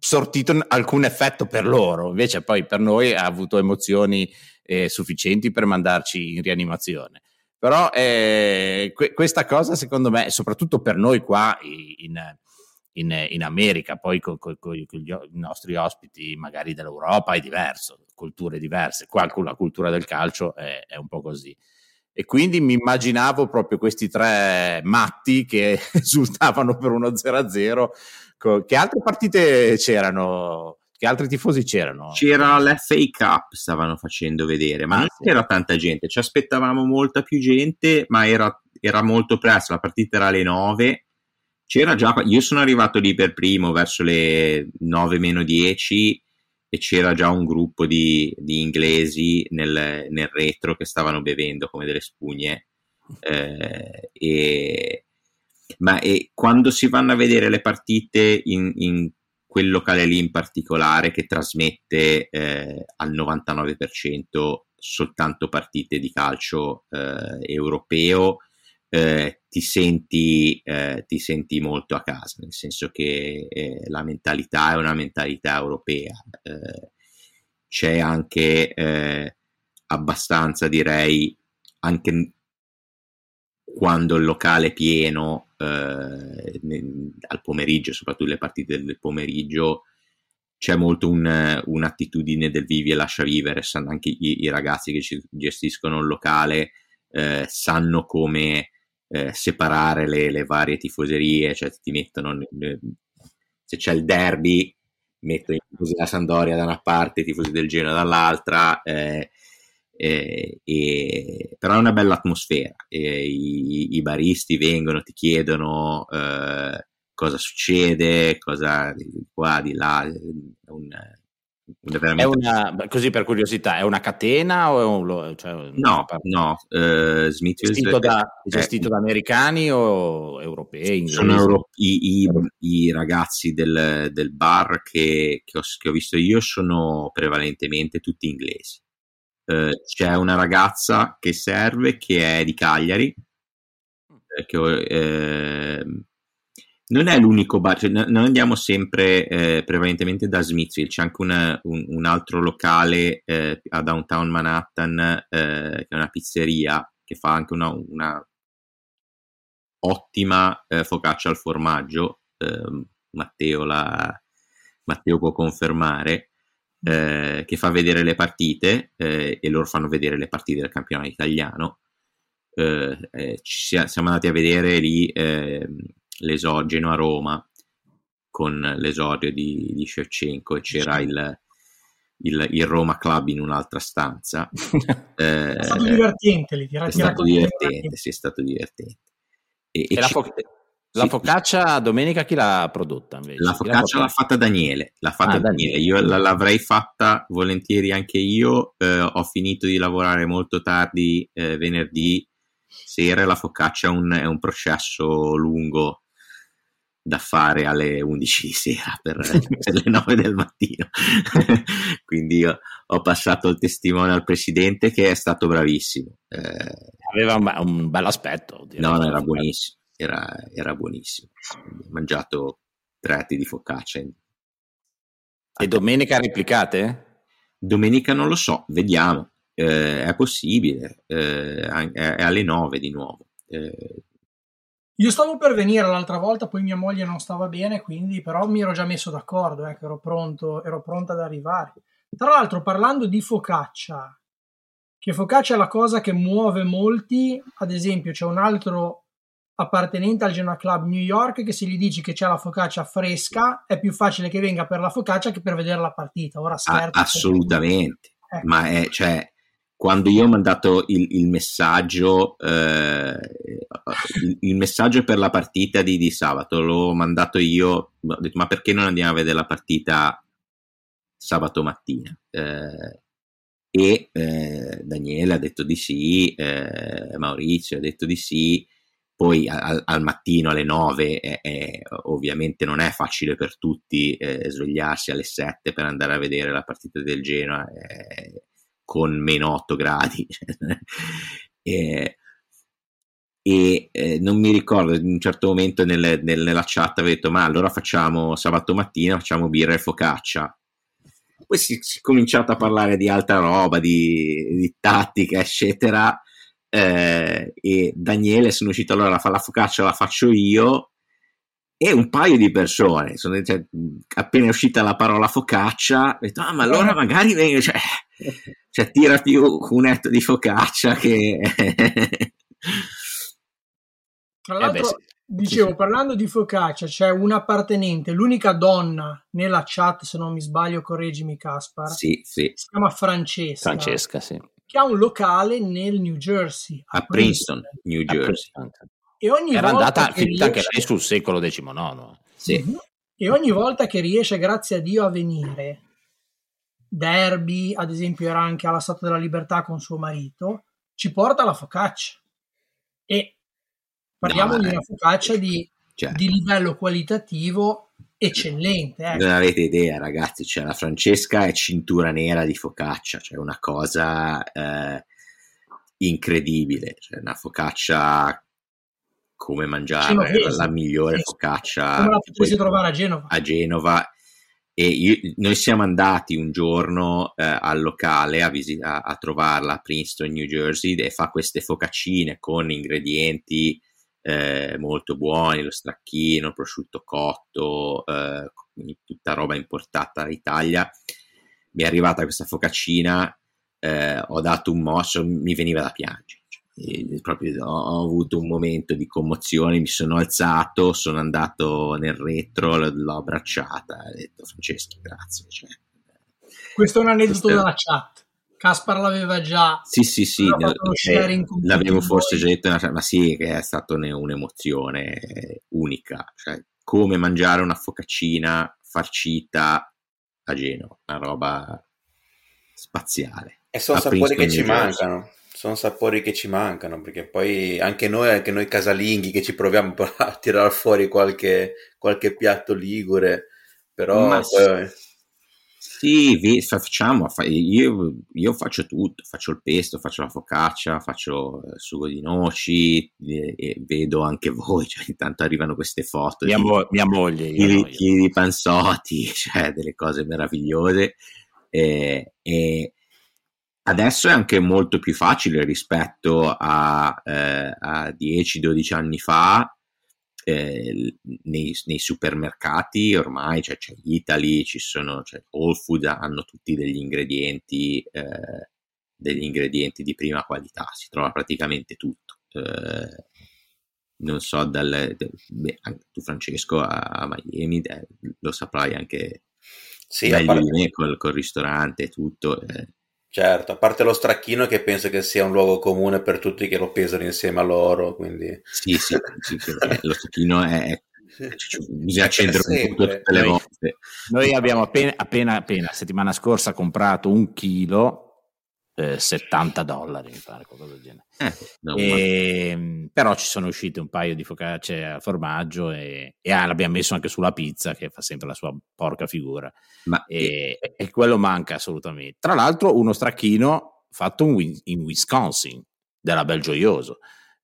sortito alcun effetto per loro, invece poi per noi ha avuto emozioni eh, sufficienti per mandarci in rianimazione. Però eh, que- questa cosa, secondo me, soprattutto per noi qua in, in, in America, poi con, con, con, i nostri ospiti magari dell'Europa è diverso, culture diverse. Qua la cultura del calcio è, è un po' così. E quindi mi immaginavo proprio questi tre matti che esultavano per uno 0-0. Che altre partite c'erano? Che altri tifosi c'erano? C'era l'FA Cup, stavano facendo vedere, ma ah, non sì. c'era tanta gente. Ci aspettavamo molta più gente, ma era, era molto presto. La partita era alle 9. C'era già, io sono arrivato lì per primo verso le 9 meno 10 e c'era già un gruppo di, di inglesi nel, nel, retro che stavano bevendo come delle spugne. Eh, e, ma e quando si vanno a vedere le partite in, in quel locale lì in particolare che trasmette eh, al 99% soltanto partite di calcio eh, europeo, eh, ti, senti, eh, ti, senti, molto a casa, nel senso che eh, la mentalità è una mentalità europea. Eh, c'è anche abbastanza, direi, anche quando il locale è pieno eh, al pomeriggio, soprattutto le partite del pomeriggio, c'è molto un, un'attitudine del vivi e lascia vivere, sanno anche i, i ragazzi che ci gestiscono il locale, eh, sanno come eh, separare le, le, varie tifoserie, cioè ti mettono, se c'è il derby, mettono i tifosi della Sandoria da una parte, i tifosi del Genoa dall'altra, eh, eh, e, però è una bella atmosfera. I, I, baristi vengono, ti chiedono eh, cosa succede, cosa di qua, di là. Un, è una, così per curiosità, è una catena o è un, cioè, no, no, uh, gestito, da, gestito da, americani o europei? Sono euro, i, i, i, ragazzi del, del bar che, che, ho, che ho visto io sono prevalentemente tutti inglesi. Eh, c'è una ragazza che serve che è di Cagliari, eh, che, eh, non è l'unico bar, cioè, noi andiamo sempre eh, prevalentemente da Smithfield, c'è anche una, un, un, altro locale eh, a downtown Manhattan eh, che è una pizzeria che fa anche una, una ottima focaccia al formaggio, ehm, Matteo, la, Matteo può confermare, eh, che fa vedere le partite eh, e loro fanno vedere le partite del campionato italiano. Eh, eh ci siamo andati a vedere lì ehm, l'esogeno a Roma con l'esordio di, di Shevchenko e c'era il, il, il, Roma Club in un'altra stanza. è stato divertente lì, è stato divertente, sì, è stato divertente. E, e, e, ci... La sì. focaccia domenica chi l'ha prodotta invece? La focaccia l'ha, l'ha fatta Daniele, l'ha fatta ah, Daniele. Io l'avrei fatta volentieri anche io. Eh, ho finito di lavorare molto tardi eh, venerdì sera. La focaccia è un, è un, processo lungo da fare alle 11 di sera per, per le 9 del mattino. Quindi ho passato il testimone al presidente che è stato bravissimo. Eh, Aveva un, un bel aspetto. No, era buonissimo era, era buonissimo. Ho mangiato tre atti di focaccia. E domenica replicate? Domenica non lo so, vediamo. Eh, è possibile, eh, è alle 9 di nuovo. Eh, io stavo per venire l'altra volta, poi mia moglie non stava bene, quindi però mi ero già messo d'accordo, ecco, ero pronto, ero pronto ad arrivare. Tra l'altro, parlando di focaccia, che focaccia è la cosa che muove molti, ad esempio c'è un altro appartenente al Genoa Club New York che se gli dici che c'è la focaccia fresca è più facile che venga per la focaccia che per vedere la partita. Ora scherzo. Ah, assolutamente. Ecco. Ma è, cioè, quando io ho mandato il, il messaggio, eh, il, il, messaggio per la partita di, di, sabato, l'ho mandato io, ho detto ma perché non andiamo a vedere la partita sabato mattina? Eh, e eh, Daniele ha detto di sì, eh, Maurizio ha detto di sì, poi al, al mattino alle 9 è, è, ovviamente non è facile per tutti eh, svegliarsi alle 7 per andare a vedere la partita del Genoa eh, con meno 8 gradi. E, e eh, non mi ricordo in un certo momento nelle, nella chat avevo detto ma allora facciamo sabato mattina facciamo birra e focaccia. Poi si è cominciato a parlare di altra roba di, di tattica eccetera eh, e Daniele sono uscito allora la, la focaccia la faccio io e un paio di persone sono, cioè, appena è uscita la parola focaccia ho detto ah ma allora magari vengo cioè, cioè tira più un etto di focaccia che tra eh l'altro eh beh, dicevo parlando di focaccia c'è un'appartenente l'unica donna nella chat se non mi sbaglio correggimi Caspar sì, sì. si chiama Francesca. Francesca sì che ha un locale nel New Jersey. A, a Princeton, Princeton, New Jersey. E ogni Era volta andata finita anche lei sul secolo XIX. Sì. Mhm. E ogni volta che riesce, grazie a Dio, a venire, Derby, ad esempio, era anche alla Statua della Libertà con suo marito, ci porta la focaccia. E parliamo no, di una focaccia di, cioè, di livello qualitativo eccellente. Eh. Non avete idea, ragazzi. Cioè, la Francesca è cintura nera di focaccia, cioè una cosa eh, incredibile. Cioè, una focaccia come mangiare Genovese. la migliore focaccia. Come la potessi trovare a Genova. A Genova. E io, noi siamo andati un giorno eh, al locale a, visit- a, a trovarla a Princeton, New Jersey, e fa queste focaccine con ingredienti eh, molto buoni, lo stracchino, prosciutto cotto, eh, tutta roba importata dall'Italia. Mi è arrivata questa focaccina, eh, ho dato un mosso, mi veniva da piangere. Cioè, proprio ho, ho, avuto un momento di commozione, mi sono alzato, sono andato nel retro, l'ho abbracciata, ho detto Francesco, grazie. Cioè, questo è un aneddoto della chat. Caspar l'aveva già. Sì sì sì eh, l'avevo forse già detto ma sì che è stata un'emozione unica cioè come mangiare una focaccina farcita a Genova una roba spaziale. E sono sapori che ci mancano sono sapori che ci mancano perché poi anche noi anche noi casalinghi che ci proviamo a tirare fuori qualche, qualche piatto ligure però ma poi... Sì, facciamo, io, io, faccio tutto, faccio il pesto, faccio la focaccia, faccio il sugo di noci e, e vedo anche voi, cioè, intanto arrivano queste foto mia, di, mo- mia moglie, di, di, di panzotti, cioè delle cose meravigliose e, e, adesso è anche molto più facile rispetto a, eh, a 10-12 anni fa eh, nei, nei, supermercati ormai cioè, c'è Italy, ci sono cioè, Whole Food hanno tutti degli ingredienti, eh, degli ingredienti di prima qualità, si trova praticamente tutto. Eh, non so, dal, beh, tu Francesco a Miami lo saprai anche sì, meglio di me col, col ristorante e tutto. Eh, Certo, a parte lo stracchino che penso che sia un luogo comune per tutti che lo pesano insieme a loro, quindi... Sì, sì, sì, sì lo stracchino è... Bisogna accendere un po' tutte le volte. Noi abbiamo appena, appena, appena, settimana scorsa, comprato un chilo 70 dollari, mi pare, qualcosa del genere. Eh, no, e, ehm, però ci sono uscite un paio di focacce a formaggio e, e ah, l'abbiamo messo anche sulla pizza che fa sempre la sua porca figura. Ma e, e quello manca assolutamente. Tra l'altro uno stracchino fatto in Wisconsin, della Belgioioso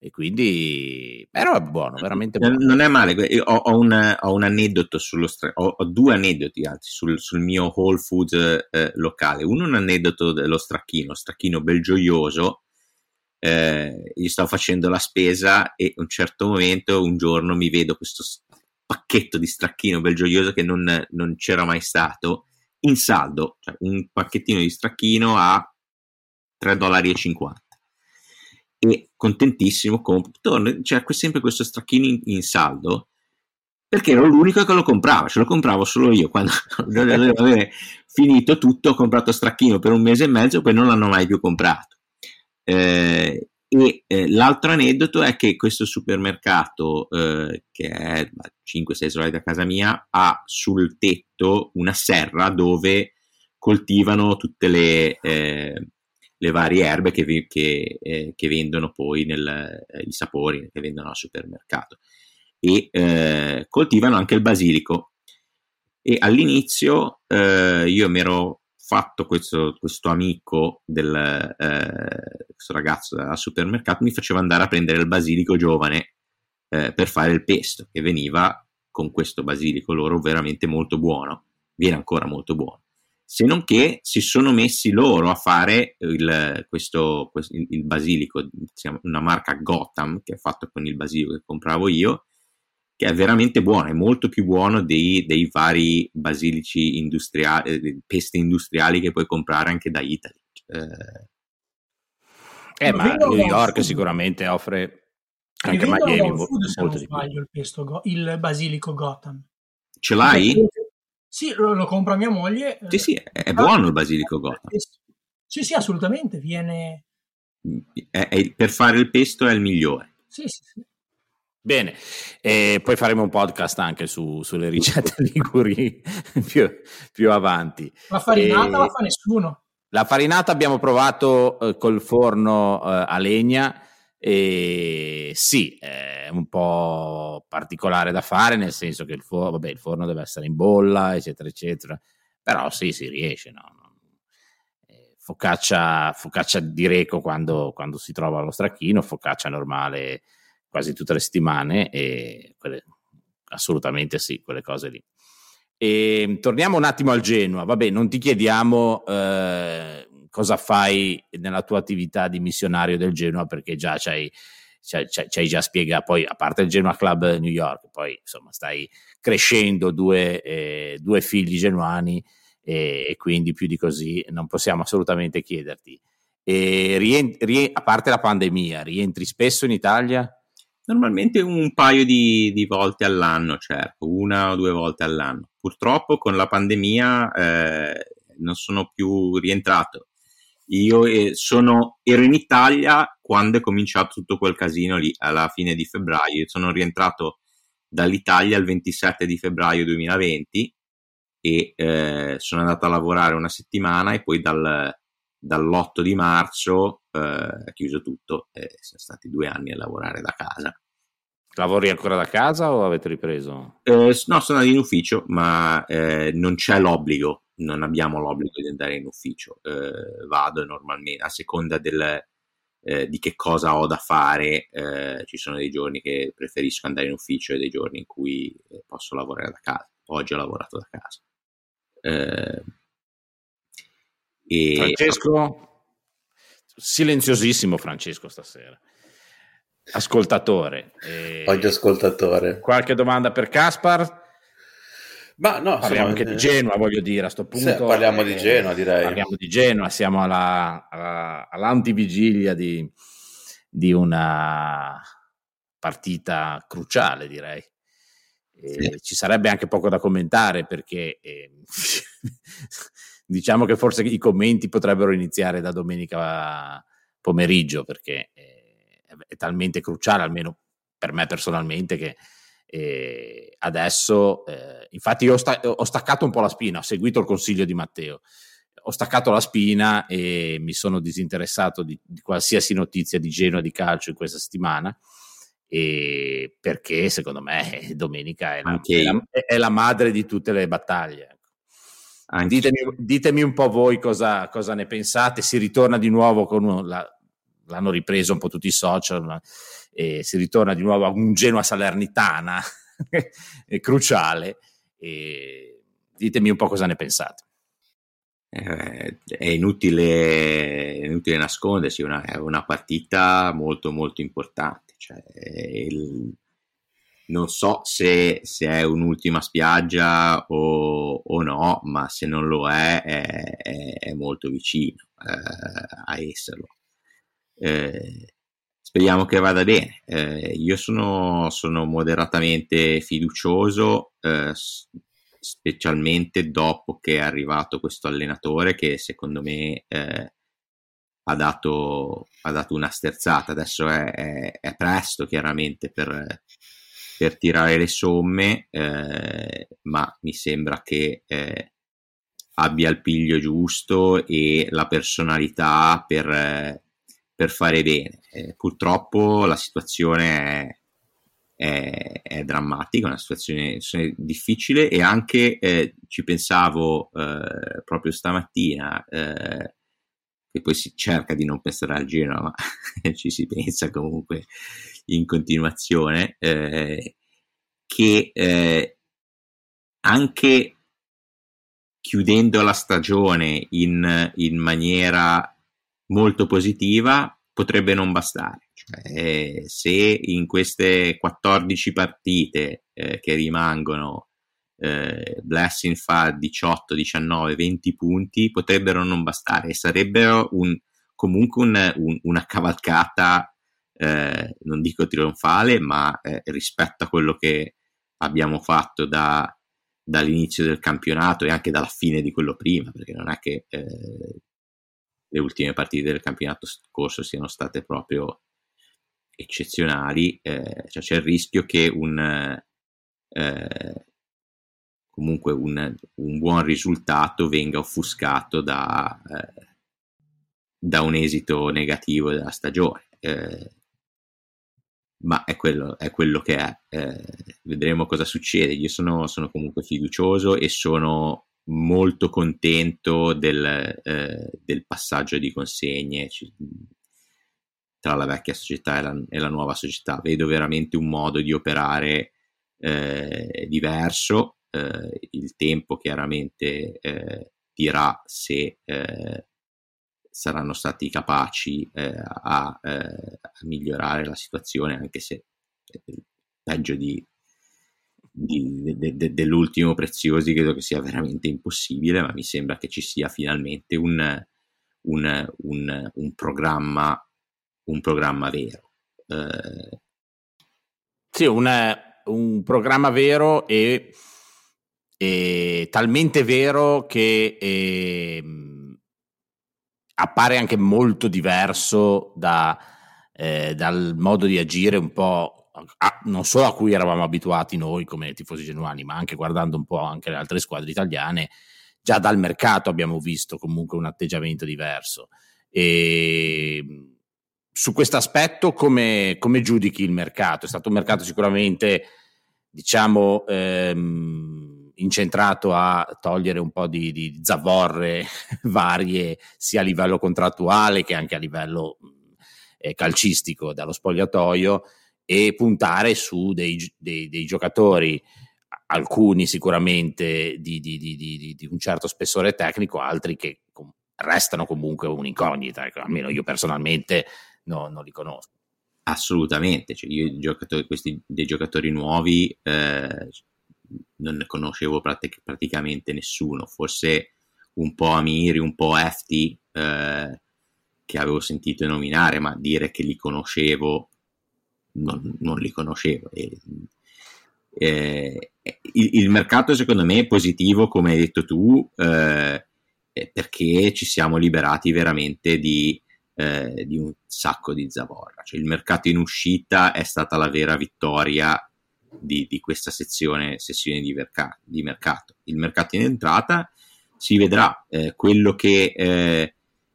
e quindi però è buono, veramente buono. Non è male, ho, ho, un, ho un, aneddoto sullo ho, ho, due aneddoti anzi sul, sul mio Whole Foods eh, locale. Uno è un aneddoto dello stracchino, stracchino belgioioso. Eh, io stavo facendo la spesa e a un certo momento, un giorno, mi vedo questo pacchetto di stracchino belgioioso che non, non c'era mai stato in saldo, cioè un pacchettino di stracchino a 3,50 dollari e contentissimo compro, c'era sempre questo stracchino in, in, saldo perché ero l'unico che lo comprava, ce lo compravo solo io quando dovevo avere finito tutto ho comprato stracchino per un mese e mezzo poi non l'hanno mai più comprato. Eh, e eh, l'altro aneddoto è che questo supermercato eh, che è 5-6 solari da casa mia ha sul tetto una serra dove coltivano tutte le eh, le varie erbe che, che, eh, che vendono poi nel, eh, i sapori che vendono al supermercato. E eh, coltivano anche il basilico. E all'inizio eh, io mi ero fatto questo, questo amico del eh, questo ragazzo al supermercato mi faceva andare a prendere il basilico giovane eh, per fare il pesto che veniva con questo basilico loro veramente molto buono viene ancora molto buono se non che si sono messi loro a fare il, questo, questo, il basilico, una marca Gotham che è fatto con il basilico che compravo io, che è veramente buono, è molto più buono dei, dei vari basilici industriali, eh, peste industriali che puoi comprare anche da Italy. Eh, eh ma New York sicuramente offre anche Miami molto, molto di più. Il, pesto, il basilico Gotham. Ce l'hai? Sì, lo, lo compra mia moglie. Sì, sì, è, buono il basilico Gotham. Sì, sì, assolutamente, viene... È, è, per fare il pesto è il migliore. Sì, sì, sì. Bene, e poi faremo un podcast anche su, sulle ricette liguri più, più, avanti. La farinata e... la fa nessuno. La farinata abbiamo provato eh, col forno eh, a legna e sì, è un po' particolare da fare, nel senso che il, for- vabbè, il forno deve essere in bolla, eccetera, eccetera. Però sì, si riesce, no? Eh, focaccia, focaccia di Reco quando, quando, si trova lo stracchino, focaccia normale quasi tutte le settimane e quelle, assolutamente sì, quelle cose lì. E, torniamo un attimo al Genoa, vabbè, non ti chiediamo eh, cosa fai nella tua attività di missionario del Genoa perché già c'hai, c'hai, c'hai già spiegato, poi a parte il Genoa Club New York, poi insomma stai crescendo due, eh, due figli genuani e, e, quindi più di così non possiamo assolutamente chiederti. Rien, rien, a parte la pandemia, rientri spesso in Italia? Normalmente un paio di, di, volte all'anno, certo, una o due volte all'anno. Purtroppo con la pandemia eh, non sono più rientrato. Io eh, sono, ero in Italia quando è cominciato tutto quel casino lì, alla fine di febbraio. Io sono rientrato dall'Italia il 27 di febbraio 2020 e eh, sono andato a lavorare una settimana e poi dal, dall'8 di marzo eh, chiuso tutto e sono stati due anni a lavorare da casa. Lavori ancora da casa o avete ripreso? Eh, no, sono in ufficio, ma eh, non c'è l'obbligo non abbiamo l'obbligo di andare in ufficio, eh, vado normalmente a seconda del, eh, di che cosa ho da fare, eh, ci sono dei giorni che preferisco andare in ufficio e dei giorni in cui eh, posso lavorare da casa. Oggi ho lavorato da casa. Eh, e... Francesco, silenziosissimo Francesco stasera. Ascoltatore. Oggi ascoltatore. Qualche domanda per Caspar? Ma no, parliamo anche di Genoa, voglio dire, a questo punto. Parliamo eh, di Genoa, direi. Parliamo di Genoa, siamo alla, alla, all'antivigilia di, di, una partita cruciale, direi. Sì. Ci sarebbe anche poco da commentare perché eh, diciamo che forse i commenti potrebbero iniziare da domenica pomeriggio perché è, è talmente cruciale, almeno per me personalmente, che eh, adesso, eh, infatti, io ho, sta- ho, staccato un po' la spina, ho seguito il consiglio di Matteo. Ho staccato la spina e mi sono disinteressato di, di qualsiasi notizia di Genoa di calcio in questa settimana e perché secondo me domenica è la, è, la, è la, madre di tutte le battaglie. Ecco. Ditemi, ditemi, un po' voi cosa, cosa, ne pensate. Si ritorna di nuovo con la, l'hanno ripreso un po' tutti i social e si ritorna di nuovo a un Genoa Salernitana cruciale. E ditemi un po' cosa ne pensate. Eh, è, inutile, è inutile nascondersi, è una partita molto molto importante. Cioè, il, non so se, se, è un'ultima spiaggia o, o, no, ma se non lo è, è, è molto vicino eh, a esserlo. Eh, speriamo che vada bene. Eh, io sono, sono, moderatamente fiducioso, eh, specialmente dopo che è arrivato questo allenatore che secondo me eh, ha dato, ha, dato, una sterzata. Adesso è, è, è presto chiaramente per, per, tirare le somme, eh, ma mi sembra che eh, abbia il piglio giusto e la personalità per per fare bene. Eh, purtroppo la situazione è, è, è, drammatica, una situazione, difficile e anche eh, ci pensavo eh, proprio stamattina, eh, che poi si cerca di non pensare al Genoa, ma ci si pensa comunque in continuazione, eh, che eh, anche chiudendo la stagione in, in maniera molto positiva potrebbe non bastare. Cioè, se in queste 14 partite eh, che rimangono eh, Blessing fa 18, 19, 20 punti, potrebbero non bastare e sarebbero un, comunque un, un, una cavalcata, eh, non dico trionfale, ma eh, rispetto a quello che abbiamo fatto da, dall'inizio del campionato e anche dalla fine di quello prima, perché non è che eh, le ultime partite del campionato scorso siano state proprio eccezionali, eh, cioè c'è il rischio che un, eh, comunque un, un, buon risultato venga offuscato da, eh, da un esito negativo della stagione. Eh, ma è quello, è quello, che è. Eh, vedremo cosa succede. Io sono, sono comunque fiducioso e sono molto contento del, eh, del passaggio di consegne tra la vecchia società e la, e la, nuova società. Vedo veramente un modo di operare eh, diverso. Eh, il tempo chiaramente eh, dirà se eh, saranno stati capaci eh, a, a, migliorare la situazione, anche se peggio di di, de, de, dell'ultimo Preziosi credo che sia veramente impossibile, ma mi sembra che ci sia finalmente un, un, un, un programma, programma vero. Eh... Sì, un, programma vero e, e talmente vero che eh, appare anche molto diverso da, eh, dal modo di agire un po' a, non solo a cui eravamo abituati noi come tifosi genuani, ma anche guardando un po' anche le altre squadre italiane, già dal mercato abbiamo visto comunque un atteggiamento diverso. E su questo aspetto come, come, giudichi il mercato? È stato un mercato sicuramente, diciamo, ehm, incentrato a togliere un po' di, di zavorre varie, sia a livello contrattuale che anche a livello eh, calcistico dallo spogliatoio e puntare su dei, dei, dei giocatori, alcuni sicuramente di, di, di, di, un certo spessore tecnico, altri che com- restano comunque un'incognita, ecco, almeno io personalmente no, non li conosco. Assolutamente, cioè io giocatori, questi dei giocatori nuovi eh, non ne conoscevo pratic- praticamente nessuno, forse un po' Amiri, un po' Efti eh, che avevo sentito nominare, ma dire che li conoscevo non, non li conoscevo. E, eh, il, il, mercato secondo me è positivo, come hai detto tu, eh, eh, perché ci siamo liberati veramente di, eh, di un sacco di zavorra. Cioè, il mercato in uscita è stata la vera vittoria di, di questa sezione, sessione di, merc- di, mercato. Il mercato in entrata si vedrà. Eh, quello che, eh,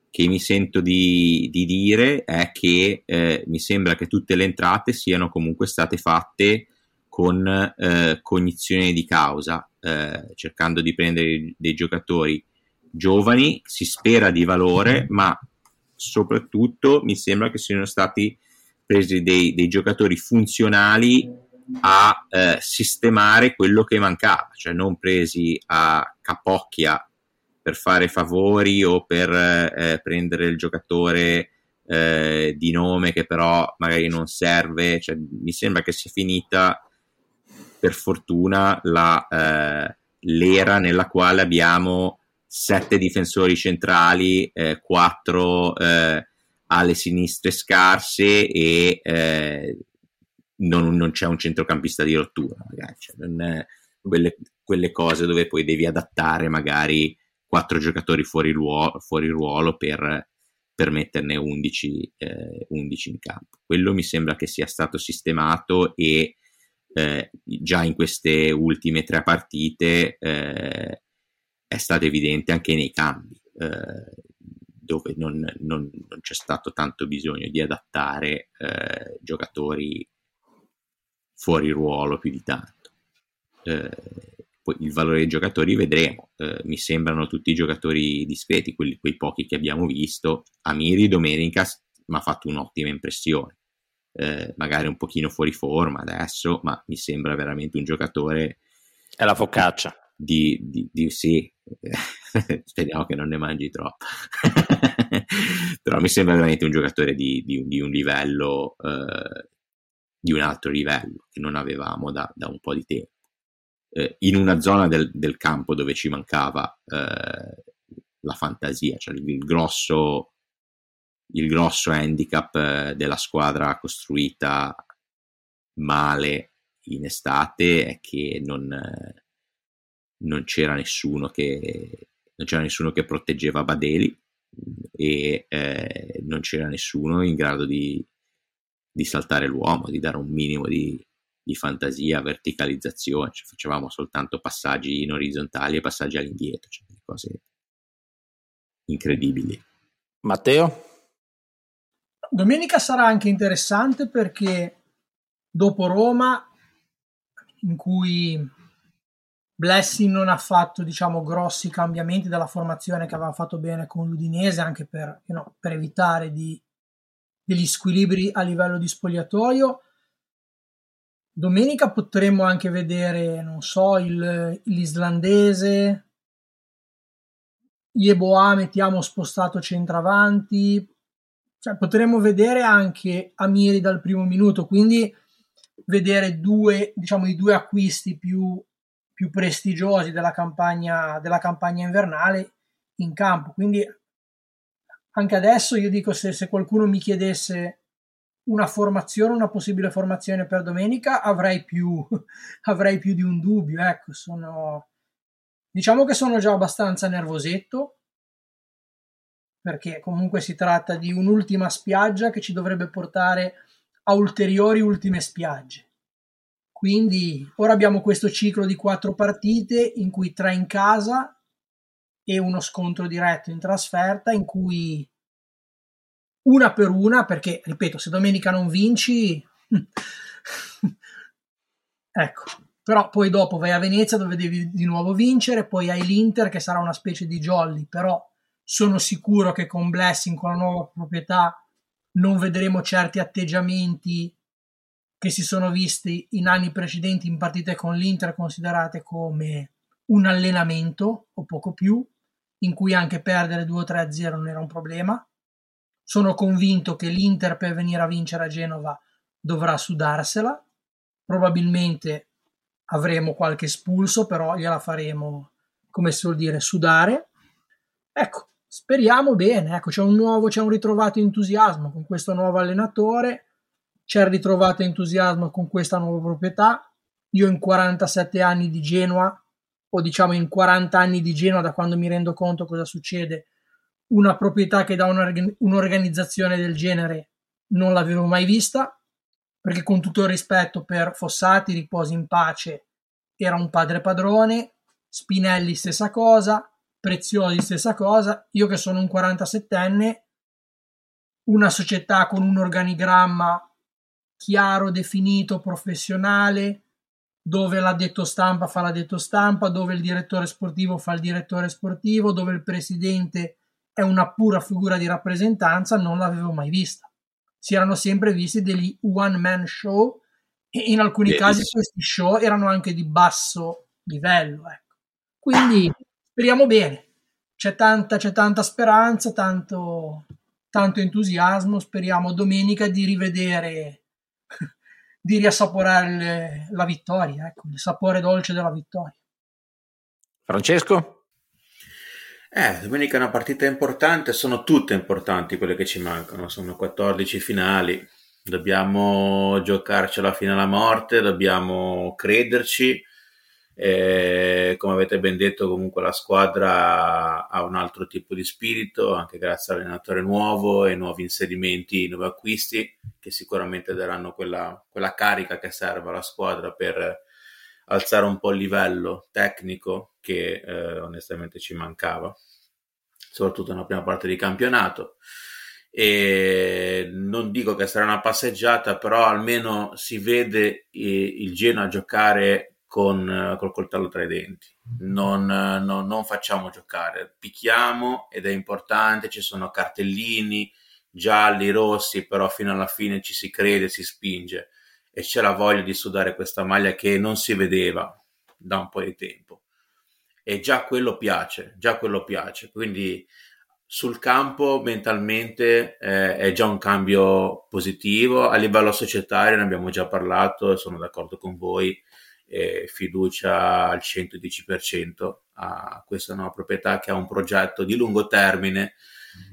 che, mi sento di, di, dire è che eh, mi sembra che tutte le entrate siano comunque state fatte con eh, cognizione di causa, eh, cercando di prendere dei giocatori giovani, si spera di valore, ma soprattutto mi sembra che siano stati presi dei, dei giocatori funzionali a eh, sistemare quello che mancava, cioè non presi a capocchia per fare favori o per eh, prendere il giocatore eh, di nome che però magari non serve, cioè, mi sembra che sia finita per fortuna la, eh, l'era nella quale abbiamo sette difensori centrali, eh, quattro eh, alle sinistre scarse e eh, non, non, c'è un centrocampista di rottura, magari. Cioè, è, quelle, quelle, cose dove poi devi adattare magari quattro giocatori fuori ruolo, fuori ruolo per, per metterne 11, eh, 11 in campo. Quello mi sembra che sia stato sistemato e eh, già in queste ultime tre partite eh, è stato evidente anche nei cambi, eh, dove non, non, non, c'è stato tanto bisogno di adattare eh, giocatori fuori ruolo più di tanto. Eh, il valore dei giocatori vedremo, eh, mi sembrano tutti giocatori discreti, quelli, quei pochi che abbiamo visto. Amiri domenica mi ha fatto un'ottima impressione. Eh, magari un pochino fuori forma adesso, ma mi sembra veramente un giocatore. È la focaccia. Di, di, di sì, speriamo che non ne mangi troppo. Però mi sembra veramente un giocatore di, di, di un livello, eh, di un altro livello che non avevamo da, da un po' di tempo. Eh, in una zona del, del, campo dove ci mancava eh, la fantasia, cioè il, il grosso il grosso handicap eh, della squadra costruita male in estate è che non, eh, non c'era nessuno che non c'era nessuno che proteggeva Badeli e eh, non c'era nessuno in grado di, di, saltare l'uomo, di dare un minimo di, di fantasia, verticalizzazione, cioè, facevamo soltanto passaggi in orizzontali e passaggi all'indietro, cioè cose incredibili. Matteo? Domenica sarà anche interessante perché dopo Roma, in cui Blessing non ha fatto diciamo, grossi cambiamenti della formazione che aveva fatto bene con l'Udinese, anche per, know, per evitare di, degli squilibri a livello di spogliatoio. Domenica potremmo anche vedere, non so, il, l'islandese, Yeboah mettiamo spostato centravanti, cioè, potremmo vedere anche Amiri dal primo minuto, quindi vedere due, diciamo, i due acquisti più, più prestigiosi della campagna, della campagna invernale in campo. Quindi anche adesso io dico se, se qualcuno mi chiedesse una formazione, una possibile formazione per domenica, avrei più, avrei più di un dubbio. Ecco, sono, diciamo che sono già abbastanza nervosetto perché comunque si tratta di un'ultima spiaggia che ci dovrebbe portare a ulteriori ultime spiagge. Quindi ora abbiamo questo ciclo di quattro partite in cui tre in casa e uno scontro diretto in trasferta in cui una per una, perché ripeto, se domenica non vinci, ecco, però poi dopo vai a Venezia dove devi di nuovo vincere, poi hai l'Inter che sarà una specie di jolly, però sono sicuro che con Blessing, con la nuova proprietà, non vedremo certi atteggiamenti che si sono visti in anni precedenti in partite con l'Inter considerate come un allenamento o poco più, in cui anche perdere 2-3-0 non era un problema. Sono convinto che l'Inter per venire a vincere a Genova dovrà sudarsela. Probabilmente avremo qualche espulso, però gliela faremo, come si vuol dire, sudare. Ecco, Speriamo bene, ecco, c'è un nuovo, c'è un ritrovato entusiasmo con questo nuovo allenatore, c'è il ritrovato entusiasmo con questa nuova proprietà. Io in 47 anni di Genoa o diciamo in 40 anni di Genoa, da quando mi rendo conto cosa succede, una proprietà che dà un'organizzazione del genere non l'avevo mai vista, perché con tutto il rispetto per Fossati, riposi in pace, era un padre padrone, Spinelli stessa cosa, Preziosi stessa cosa, io che sono un 47enne, una società con un organigramma chiaro, definito, professionale, dove l'addetto stampa fa l'addetto stampa, dove il direttore sportivo fa il direttore sportivo, dove il presidente è una pura figura di rappresentanza, non l'avevo mai vista. Si erano sempre visti degli one man show e in alcuni yes. casi questi show erano anche di basso livello. Ecco. Quindi speriamo bene. C'è tanta, c'è tanta speranza, tanto, tanto entusiasmo. Speriamo domenica di rivedere, di riassaporare le, la vittoria, ecco, il sapore dolce della vittoria. Francesco? Eh, domenica è una partita importante, sono tutte importanti quelle che ci mancano, sono 14 finali, dobbiamo giocarcela fino alla morte, dobbiamo crederci. E, come avete ben detto, comunque la squadra ha un altro tipo di spirito, anche grazie all'allenatore nuovo e nuovi inserimenti, nuovi acquisti, che sicuramente daranno quella, quella carica che serve alla squadra per alzare un po' il livello tecnico che eh, onestamente ci mancava, soprattutto nella prima parte di campionato. E non dico che sarà una passeggiata, però almeno si vede il Genoa giocare con col coltello tra i denti. Non, non, non facciamo giocare, picchiamo ed è importante. Ci sono cartellini gialli, rossi, però fino alla fine ci si crede, si spinge e la voglia di sudare questa maglia che non si vedeva da un po' di tempo. E già quello piace, già quello piace. Quindi sul campo mentalmente eh, è già un cambio positivo. A livello societario ne abbiamo già parlato sono d'accordo con voi. Eh, fiducia al 110% a questa nuova proprietà che ha un progetto di lungo termine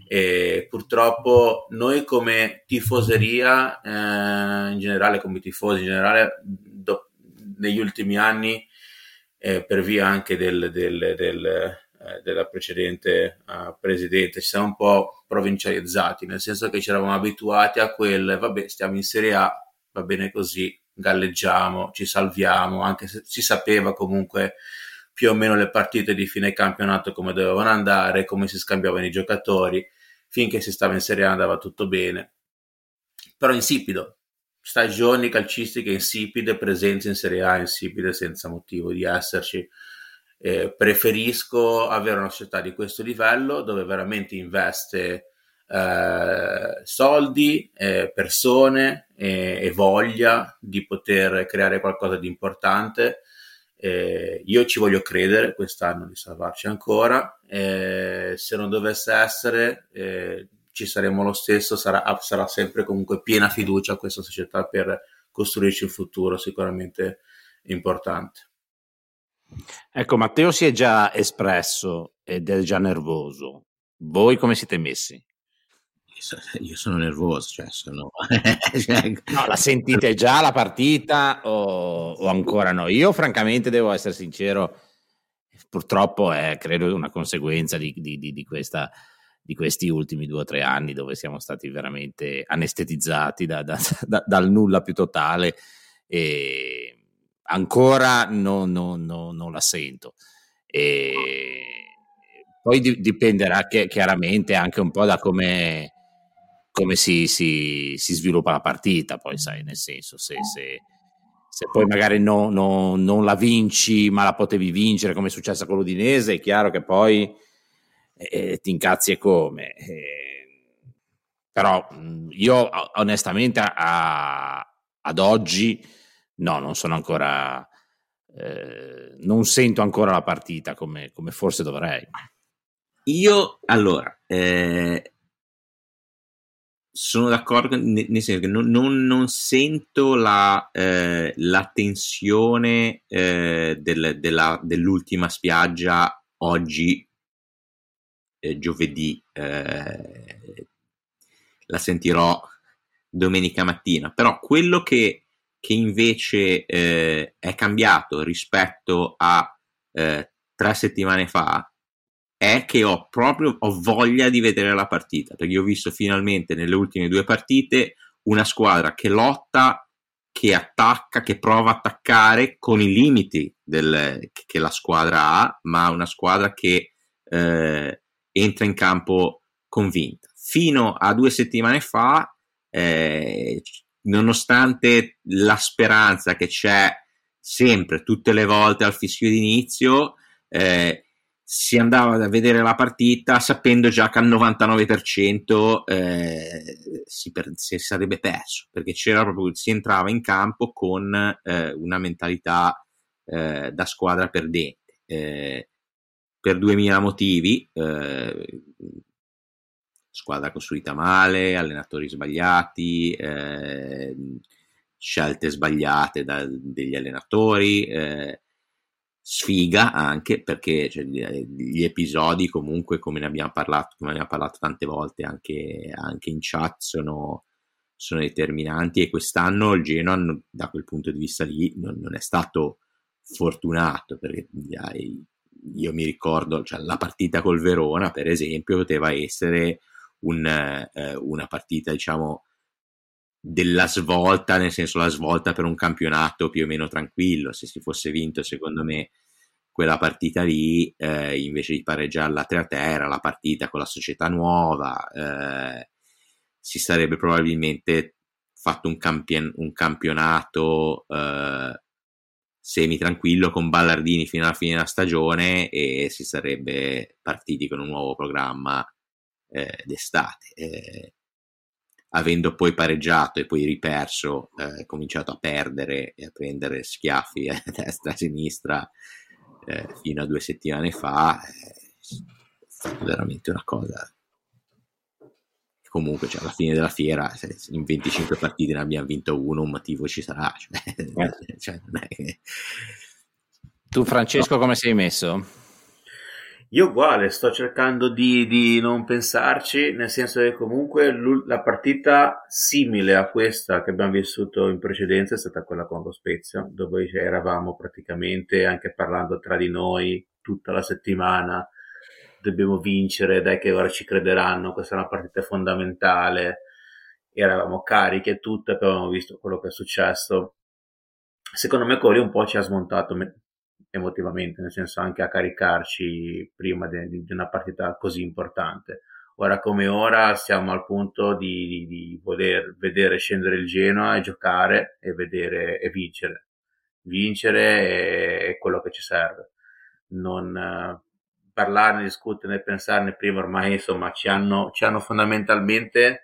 e purtroppo noi come tifoseria, eh, in generale, come tifosi in generale, do, negli ultimi anni, eh, per via anche del, del, del, eh, della precedente uh, presidente, ci siamo un po' provincializzati, nel senso che ci eravamo abituati a quel, vabbè, stiamo in Serie A, va bene così, galleggiamo, ci salviamo, anche se si sapeva comunque più o meno le partite di fine campionato come dovevano andare, come si scambiavano i giocatori, finché si stava in Serie A andava tutto bene. Però insipido, stagioni calcistiche insipide, presenze in Serie A insipide senza motivo di esserci. Eh, preferisco avere una società di questo livello dove veramente investe eh, soldi, eh, persone e voglia di poter creare qualcosa di importante eh, io ci voglio credere quest'anno di salvarci ancora. Eh, se non dovesse essere, eh, ci saremo lo stesso. Sarà, sarà, sempre comunque piena fiducia a questa società per costruirci un futuro sicuramente importante. Ecco, Matteo si è già espresso ed è già nervoso. Voi come siete messi? Io sono nervoso, cioè sono... Cioè, no, la sentite già la partita o, o, ancora no? Io francamente devo essere sincero, purtroppo è credo una conseguenza di, di, di, questa, di questi ultimi due o tre anni dove siamo stati veramente anestetizzati da, da, da, dal nulla più totale e ancora no, no, no, non la sento. E poi dipenderà chiaramente anche un po' da come come si, si, si, sviluppa la partita, poi sai, nel senso, se, se, se poi magari no, no, non la vinci, ma la potevi vincere come è successo con l'Udinese, è chiaro che poi eh, ti incazzi e come. Eh, però io onestamente a, ad oggi no, non sono ancora, eh, non sento ancora la partita come, come forse dovrei. Io allora, eh, sono d'accordo, nel senso che non, non, non sento la, eh, la tensione eh, del, della, dell'ultima spiaggia oggi, eh, giovedì, eh, la sentirò domenica mattina, però quello che, che invece eh, è cambiato rispetto a eh, tre settimane fa è che ho proprio ho voglia di vedere la partita perché ho visto finalmente nelle ultime due partite una squadra che lotta, che attacca, che prova a attaccare con i limiti del, che la squadra ha, ma una squadra che eh, entra in campo convinta. Fino a due settimane fa, eh, nonostante la speranza che c'è sempre, tutte le volte al fischio d'inizio, eh, si andava a vedere la partita sapendo già che al 99% eh, si, per, si, sarebbe perso perché c'era proprio, si entrava in campo con eh, una mentalità eh, da squadra perdente eh, per 2000 motivi eh, squadra costruita male allenatori sbagliati eh, scelte sbagliate da, degli allenatori sfiga anche perché cioè, gli episodi comunque come ne abbiamo parlato, ne abbiamo parlato tante volte anche, anche in chat sono, sono, determinanti e quest'anno il Genoa da quel punto di vista lì non, non è stato fortunato perché io mi ricordo cioè, la partita col Verona per esempio poteva essere un, eh, una partita diciamo della svolta, nel senso la svolta per un campionato più o meno tranquillo. Se si fosse vinto, secondo me, quella partita lì, eh, invece di pareggiarla 3 a 3, era la partita con la società nuova, eh, si sarebbe probabilmente fatto un, campion- un campionato eh, semi tranquillo con Ballardini fino alla fine della stagione e si sarebbe partiti con un nuovo programma eh, d'estate eh, avendo poi pareggiato e poi riperso, eh, cominciato a perdere e a prendere schiaffi a destra e a sinistra eh, fino a due settimane fa, eh, è stata veramente una cosa. Comunque, cioè, alla fine della fiera, in 25 partite ne abbiamo vinto uno, un motivo ci sarà. Cioè, eh. cioè, che... Tu, Francesco, come sei messo? Io uguale, sto cercando di, di, non pensarci, nel senso che comunque la partita simile a questa che abbiamo vissuto in precedenza è stata quella con lo Spezia, dove eravamo praticamente anche parlando tra di noi tutta la settimana, dobbiamo vincere, dai che ora ci crederanno, questa è una partita fondamentale, eravamo carichi e tutto, abbiamo visto quello che è successo. Secondo me Cori un po' ci ha smontato emotivamente, nel senso anche a caricarci prima di, una partita così importante. Ora come ora siamo al punto di, di, voler vedere scendere il Genoa e giocare e vedere e vincere. Vincere è quello che ci serve. Non eh, parlarne, discuterne, pensarne prima ormai insomma ci hanno, ci hanno fondamentalmente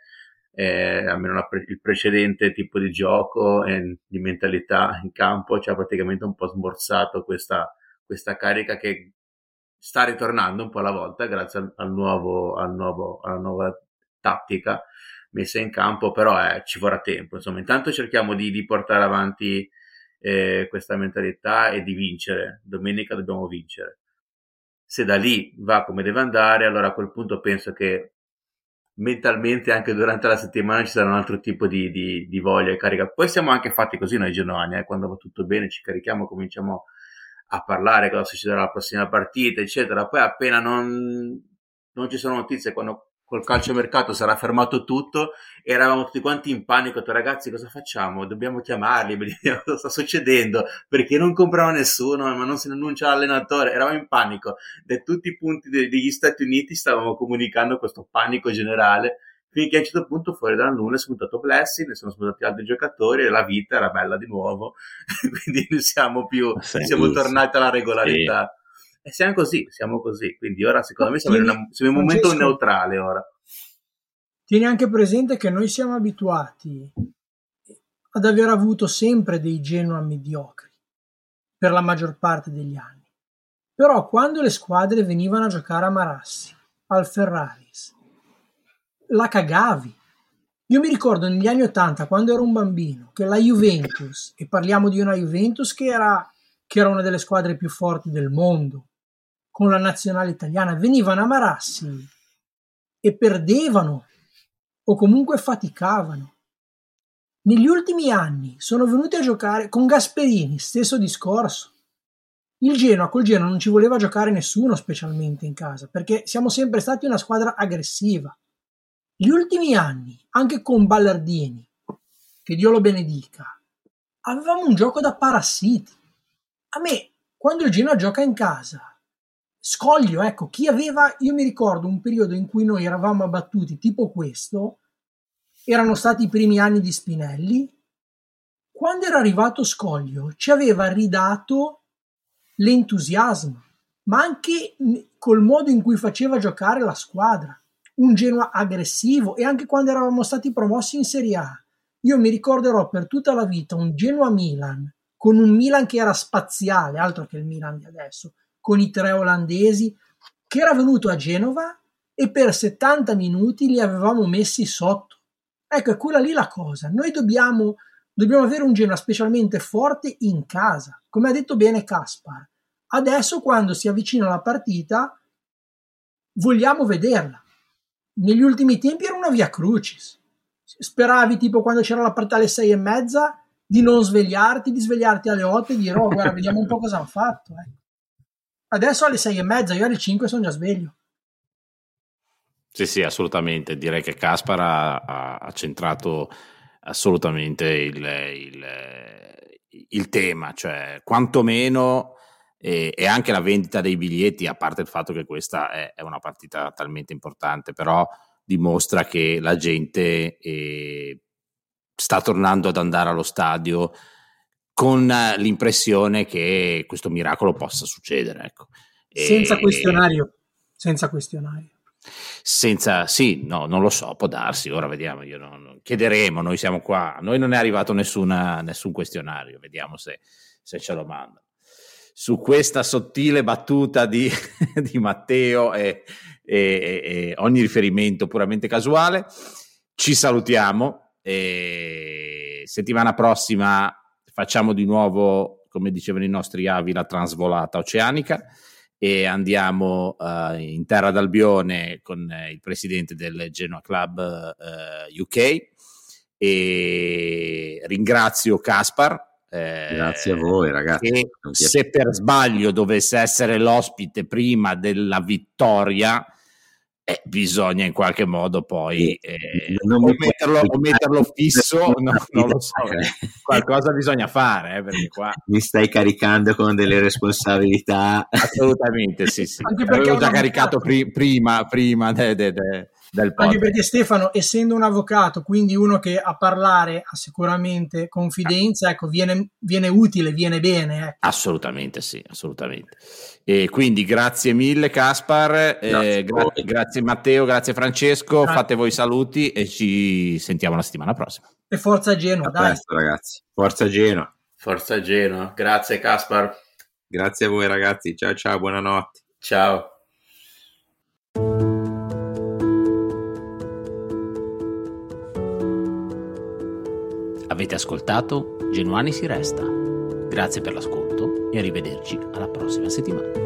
eh, almeno la, il precedente tipo di gioco e di mentalità in campo ci ha praticamente un po' smorzato questa, questa carica che sta ritornando un po' alla volta grazie al, al, nuovo, al nuovo, alla nuova tattica messa in campo, però eh, ci vorrà tempo. Insomma, intanto cerchiamo di, di portare avanti eh, questa mentalità e di vincere. Domenica dobbiamo vincere. Se da lì va come deve andare, allora a quel punto penso che mentalmente anche durante la settimana ci sarà un altro tipo di, di, di voglia e carica. Poi siamo anche fatti così noi genuani, eh? quando va tutto bene ci carichiamo, cominciamo a parlare cosa succederà la prossima partita, eccetera. Poi appena non, non ci sono notizie, quando col calciomercato sarà fermato tutto, eravamo tutti quanti in panico, detto, ragazzi cosa facciamo? Dobbiamo chiamarli, vediamo cosa sta succedendo, perché non comprava nessuno, ma non si annuncia l'allenatore, eravamo in panico, da tutti i punti degli Stati Uniti stavamo comunicando questo panico generale, finché a un certo punto fuori dal nulla è spuntato Blessing, ne sono spuntati altri giocatori e la vita era bella di nuovo, quindi siamo più, siamo tornati alla regolarità. Sì e siamo così, siamo così. Quindi ora secondo me siamo, tieni, in, una, siamo in un momento neutrale ora. Tieni anche presente che noi siamo abituati ad aver avuto sempre dei Genoa mediocri per la maggior parte degli anni. Però quando le squadre venivano a giocare a Marassi, al Ferraris, la cagavi. Io mi ricordo negli anni Ottanta, quando ero un bambino, che la Juventus, e parliamo di una Juventus che era, che era una delle squadre più forti del mondo, con la nazionale italiana venivano a Marassi e perdevano o comunque faticavano. Negli ultimi anni sono venuti a giocare con Gasperini, stesso discorso. Il Genoa col Genoa non ci voleva giocare nessuno specialmente in casa, perché siamo sempre stati una squadra aggressiva. Gli ultimi anni, anche con Ballardini, che Dio lo benedica, avevamo un gioco da parassiti. A me, quando il Genoa gioca in casa, scoglio, ecco, chi aveva, io mi ricordo un periodo in cui noi eravamo abbattuti tipo questo, erano stati i primi anni di Spinelli, quando era arrivato Scoglio ci aveva ridato l'entusiasmo, ma anche col modo in cui faceva giocare la squadra, un Genoa aggressivo e anche quando eravamo stati promossi in Serie A. Io mi ricorderò per tutta la vita un Genoa-Milan, con un Milan che era spaziale, altro che il Milan di adesso, con i tre olandesi, che era venuto a Genova e per 70 minuti li avevamo messi sotto. Ecco, è quella lì la cosa. Noi dobbiamo Dobbiamo avere un Genoa specialmente forte in casa, come ha detto bene Caspar. Adesso, quando si avvicina la partita, vogliamo vederla. Negli ultimi tempi era una via crucis. Speravi, tipo quando c'era la partita alle sei e mezza, di non svegliarti, di svegliarti alle otto e dire, oh, guarda, vediamo un po' cosa hanno fatto. Eh. Adesso alle sei e mezza, io alle cinque sono già sveglio. Sì, sì, assolutamente. Direi che Caspar ha, ha centrato assolutamente il, il, il tema, cioè quantomeno e, e, anche la vendita dei biglietti, a parte il fatto che questa è, è una partita talmente importante, però dimostra che la gente eh, sta tornando ad andare allo stadio con l'impressione che questo miracolo possa succedere. Ecco. Senza questionario, senza questionario. Senza, sì, no, non lo so, può darsi, ora vediamo, io non, chiederemo, noi siamo qua, a noi non è arrivato nessuna, nessun questionario, vediamo se, se ce lo mandano. Su questa sottile battuta di, di Matteo e, e, e, ogni riferimento puramente casuale, ci salutiamo e settimana prossima facciamo di nuovo, come dicevano i nostri avi, la transvolata oceanica e andiamo uh, in terra d'Albione con eh, il presidente del Genoa Club eh, UK e ringrazio Caspar. Eh, Grazie a voi ragazzi. se per sbaglio dovesse essere l'ospite prima della vittoria, eh, bisogna in qualche modo poi eh, o, metterlo, o, metterlo, fisso, no, non lo so, qualcosa bisogna fare. Eh, qua... Mi stai caricando con delle responsabilità. Assolutamente, sì, sì. Anche perché Avevo già caricato pri- prima, prima de, de, de, del podcast. Anche perché Stefano, essendo un avvocato, quindi uno che a parlare ha sicuramente confidenza, ecco, viene, viene utile, viene bene. Ecco. Assolutamente sì, assolutamente. E quindi grazie mille Caspar, grazie, eh, gra- grazie Matteo, grazie Francesco, grazie. fate voi saluti e ci sentiamo la settimana prossima. E forza Genoa, dai. Presto, ragazzi. Forza Genoa. Forza Genoa. Grazie Caspar. Grazie a voi ragazzi. Ciao ciao, buonanotte. Ciao. Avete ascoltato Genuani si resta. Grazie per l'ascolto e arrivederci alla prossima settimana.